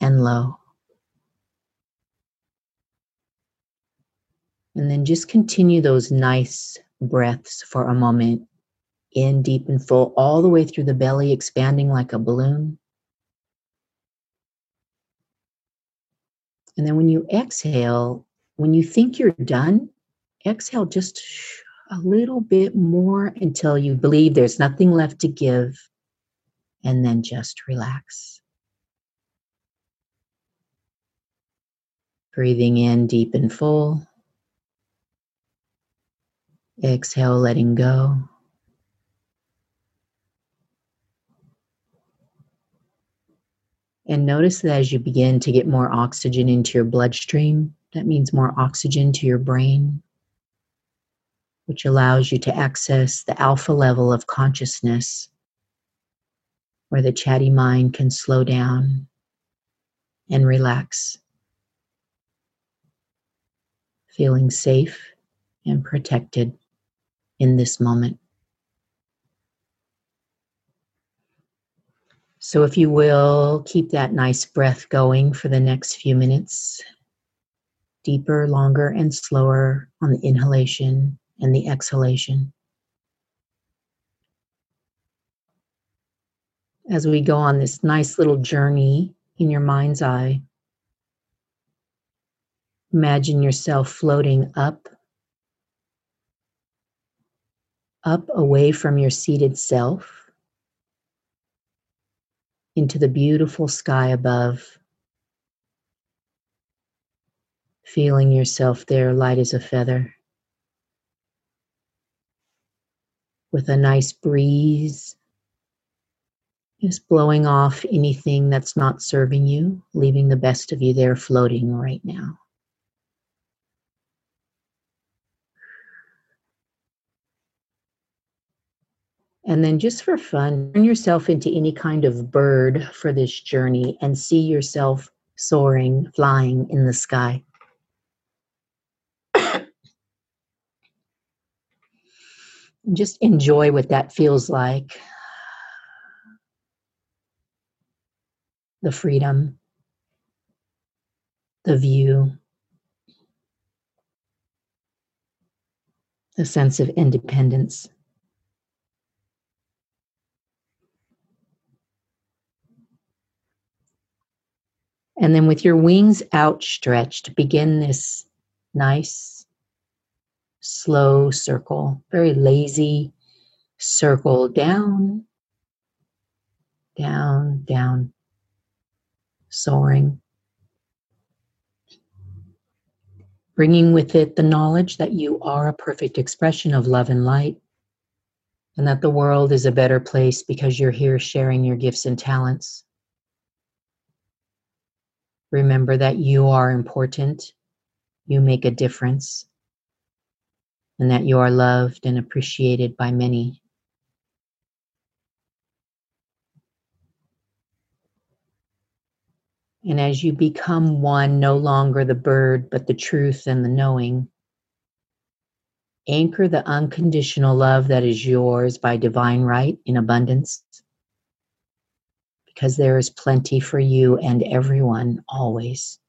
and low. And then just continue those nice breaths for a moment. In deep and full, all the way through the belly, expanding like a balloon. And then when you exhale, when you think you're done, exhale just a little bit more until you believe there's nothing left to give, and then just relax. Breathing in deep and full. Exhale, letting go. And notice that as you begin to get more oxygen into your bloodstream, that means more oxygen to your brain, which allows you to access the alpha level of consciousness where the chatty mind can slow down and relax, feeling safe and protected in this moment. So, if you will, keep that nice breath going for the next few minutes. Deeper, longer, and slower on the inhalation and the exhalation. As we go on this nice little journey in your mind's eye, imagine yourself floating up, up away from your seated self into the beautiful sky above, feeling yourself there light as a feather. With a nice breeze, just blowing off anything that's not serving you, leaving the best of you there floating right now. And then, just for fun, turn yourself into any kind of bird for this journey and see yourself soaring, flying in the sky. Just enjoy what that feels like. The freedom, the view, the sense of independence. And then with your wings outstretched, begin this nice, slow circle, very lazy circle down, down, down, soaring. Bringing with it the knowledge that you are a perfect expression of love and light, and that the world is a better place because you're here sharing your gifts and talents. Remember that you are important, you make a difference, and that you are loved and appreciated by many. And as you become one, no longer the bird, but the truth and the knowing, anchor the unconditional love that is yours by divine right in abundance because there is plenty for you and everyone always.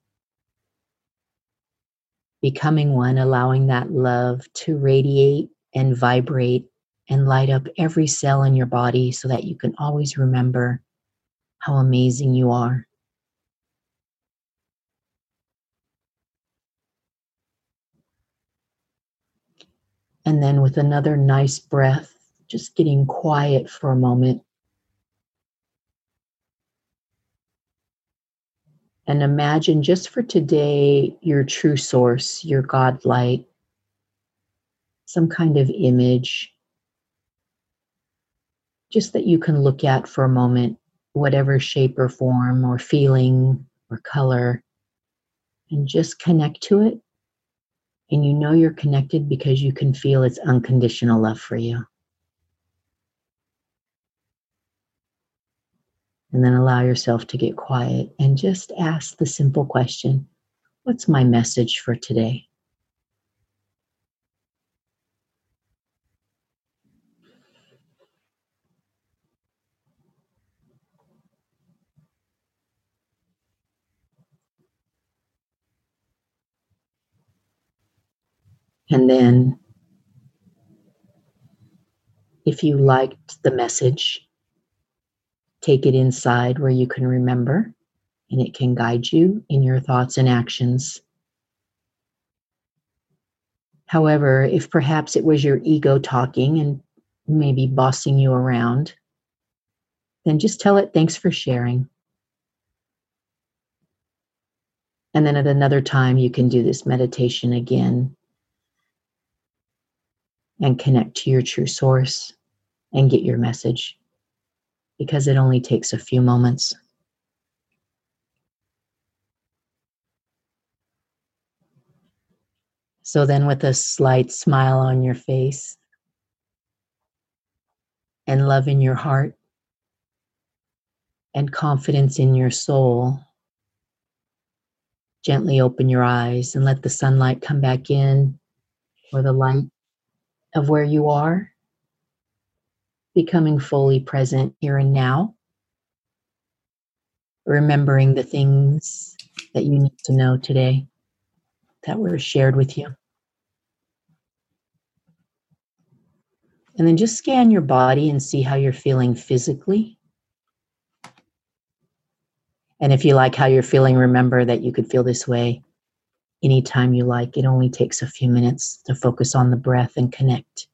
Becoming one, allowing that love to radiate and vibrate and light up every cell in your body so that you can always remember how amazing you are. And then, with another nice breath, just getting quiet for a moment and imagine just for today your true source, your God light, some kind of image, just that you can look at for a moment, whatever shape or form or feeling or color, and just connect to it. And you know you're connected because you can feel its unconditional love for you. And then allow yourself to get quiet and just ask the simple question What's my message for today? And then, if you liked the message, Take it inside where you can remember and it can guide you in your thoughts and actions. However, if perhaps it was your ego talking and maybe bossing you around, then just tell it thanks for sharing. And then at another time, you can do this meditation again and connect to your true source and get your message because it only takes a few moments. So then, with a slight smile on your face and love in your heart and confidence in your soul, gently open your eyes and let the sunlight come back in or the light of where you are, becoming fully present here and now, remembering the things that you need to know today that were shared with you. And then just scan your body and see how you're feeling physically. And if you like how you're feeling, remember that you could feel this way anytime you like. It only takes a few minutes to focus on the breath and connect.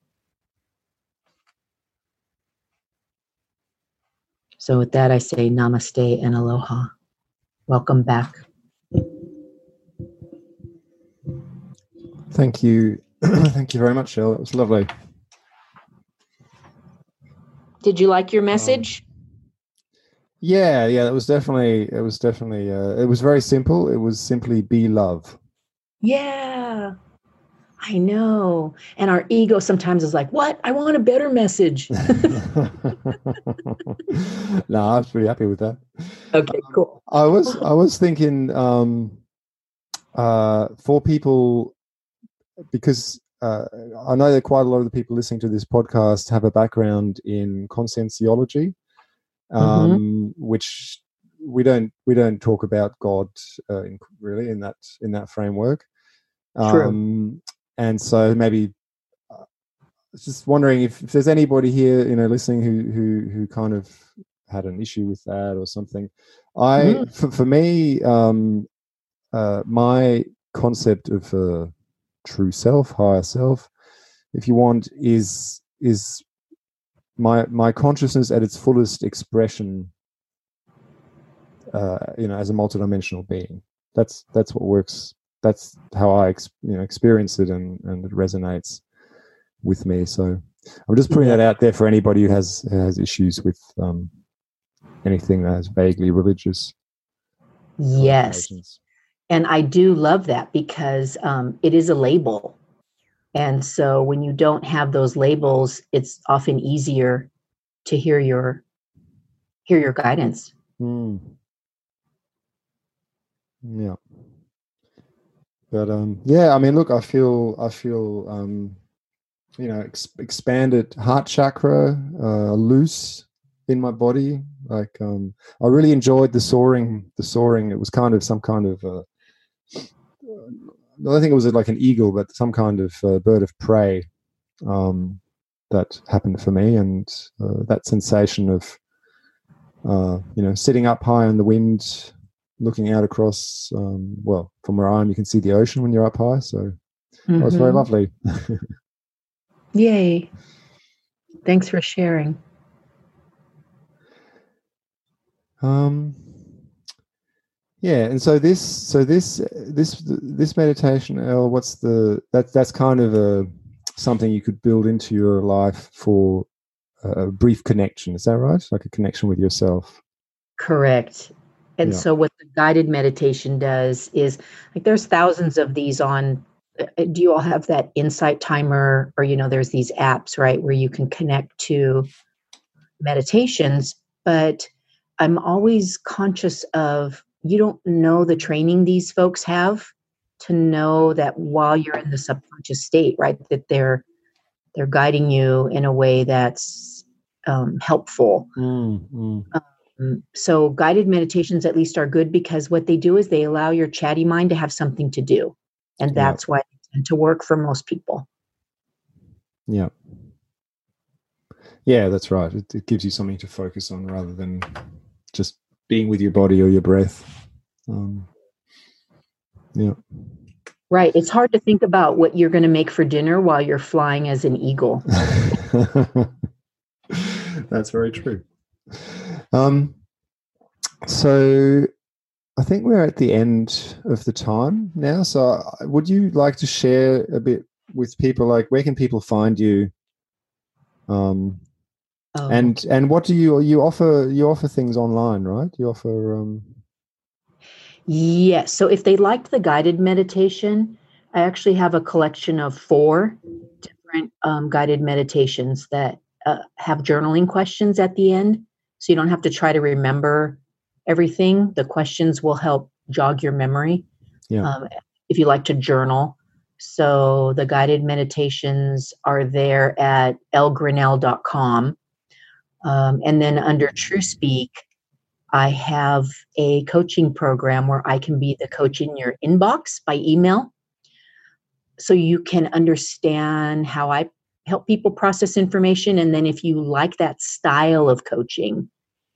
So, with that, I say namaste and aloha. Welcome back. Thank you. Thank you very much, Elle. It was lovely. Did you like your message? Um, yeah, yeah, it was definitely, it was definitely, uh, it was very simple. It was simply be love. Yeah, I know. And our ego sometimes is like, what? I want a better message. no, I was pretty happy with that. Okay, cool. I was, I was thinking, um, uh, for people because uh, I know that quite a lot of the people listening to this podcast have a background in conscientiology, mm-hmm. um, mm-hmm. which we don't we don't talk about God uh, in, really in that in that framework. Um, and so maybe uh, just wondering if, if, there's anybody here you know listening who who who kind of had an issue with that or something. I mm-hmm. for, for me um, uh, my concept of uh, true self, higher self, if you want, is is my my consciousness at its fullest expression. Uh, you know, as a multidimensional being, that's that's what works. That's how I ex, you know experience it, and and it resonates with me. So I'm just putting that out there for anybody who has has issues with um, anything that is vaguely religious. Yes, and I do love that because um, it is a label. And so when you don't have those labels, it's often easier to hear your hear your guidance. Mm. Yeah. But um yeah, I mean look, I feel I feel um you know ex- expanded heart chakra, uh loose in my body. Like um I really enjoyed the soaring the soaring. It was kind of some kind of uh I don't think it was like an eagle, but some kind of uh, bird of prey um, that happened for me, and uh, that sensation of uh, you know sitting up high in the wind, looking out across. Um, well, from where I am, you can see the ocean when you're up high, so mm-hmm. it was very lovely. Yay! Thanks for sharing. Um, yeah, and so this, so this, this, this meditation, Elle, what's the that that's kind of a something you could build into your life for a brief connection. Is that right? Like a connection with yourself. Correct. And yeah. so, what the guided meditation does is like there's thousands of these on. Uh, do you all have that insight timer, or you know, there's these apps, right, where you can connect to meditations? But I'm always conscious of you don't know the training these folks have to know that while you're in the subconscious state right that they're they're guiding you in a way that's um, helpful mm-hmm. um, so guided meditations at least are good because what they do is they allow your chatty mind to have something to do and that's why they tend to work for most people yeah yeah that's right it, it gives you something to focus on rather than just being with your body or your breath. Um, yeah. Right. It's hard to think about what you're going to make for dinner while you're flying as an eagle. That's very true. Um, so, I think we're at the end of the time now. So, would you like to share a bit with people? Like, where can people find you? Um, oh. and and what do you you offer? You offer things online, right? You offer. Um... Yes. So, if they liked the guided meditation, I actually have a collection of four different um, guided meditations that uh, have journaling questions at the end, so you don't have to try to remember everything. The questions will help jog your memory. Yeah. Um, if you like to journal. So the guided meditations are there at ellegraniel.com. Um, and then under TrueSpeak, I have a coaching program where I can be the coach in your inbox by email. So you can understand how I help people process information. And then if you like that style of coaching,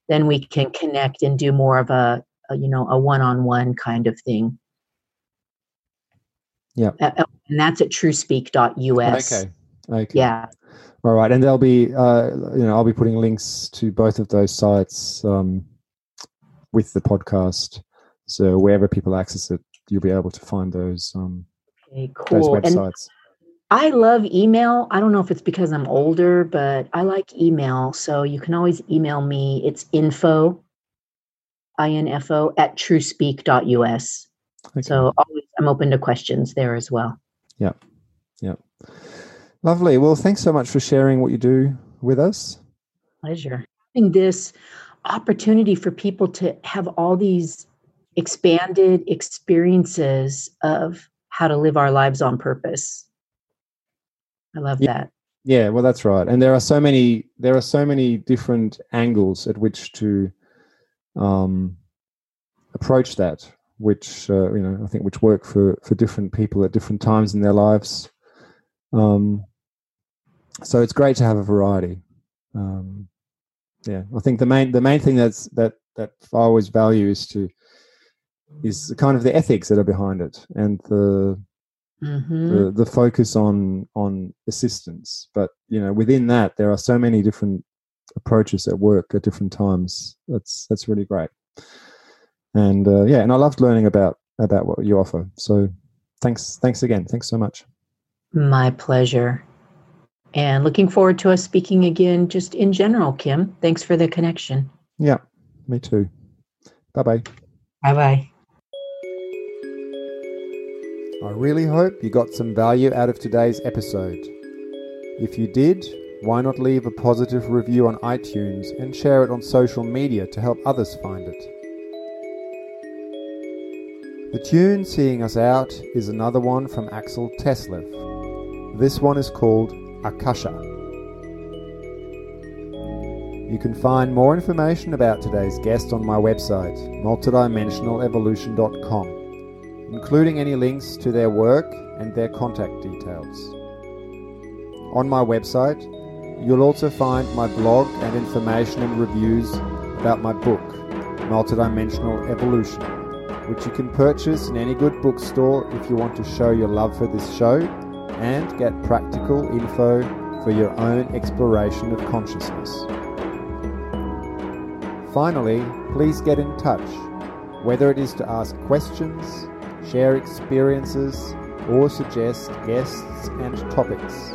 then we can connect and do more of a, a you know a one-on-one kind of thing. Yeah. And that's at truespeak.us okay. Okay. Yeah. All right. And there'll be uh you know i'll be putting links to both of those sites um with the podcast. So wherever people access it you'll be able to find those um okay, cool. those websites. and I love email. I don't know if it's because I'm older, but I like email. So you can always email me. It's info, I-N-F-O, at truespeak.us. Okay. So always, I'm open to questions there as well. Yeah. Yeah. Lovely. Well, thanks so much for sharing what you do with us. Pleasure. Having this opportunity for people to have all these expanded experiences of how to live our lives on purpose I love yeah. that. Yeah, well, that's right. And there are so many there are so many different angles at which to um, approach that, which uh, you know I think which work for for different people at different times in their lives. Um, so it's great to have a variety. Um, yeah, I think the main the main thing that's that that I always value is to is kind of the ethics that are behind it and the mm-hmm. the the focus on on assistance. But you know, within that, there are so many different approaches that work at different times. That's that's really great. And uh, yeah, and I loved learning about about what you offer. So thanks thanks again. Thanks so much. My pleasure. And looking forward to us speaking again just in general, Kim. Thanks for the connection. Yeah, me too. Bye bye. Bye bye. I really hope you got some value out of today's episode. If you did, why not leave a positive review on iTunes and share it on social media to help others find it? The tune Seeing Us Out is another one from Axel Teslev. This one is called Akasha. You can find more information about today's guest on my website, multidimensionalevolution.com including any links to their work and their contact details. On my website, you'll also find my blog and information and reviews about my book, Multidimensional Evolution, which you can purchase in any good bookstore if you want to show your love for this show and get practical info for your own exploration of consciousness. Finally, please get in touch, whether it is to ask questions, share experiences, or suggest guests and topics.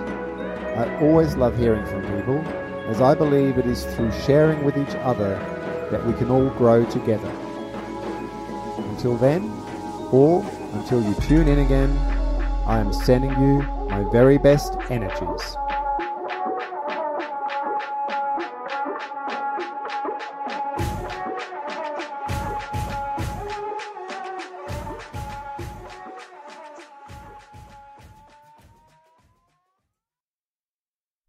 I always love hearing from people, as I believe it is through sharing with each other that we can all grow together. Until then, or until you tune in again, I am sending you my very best energies.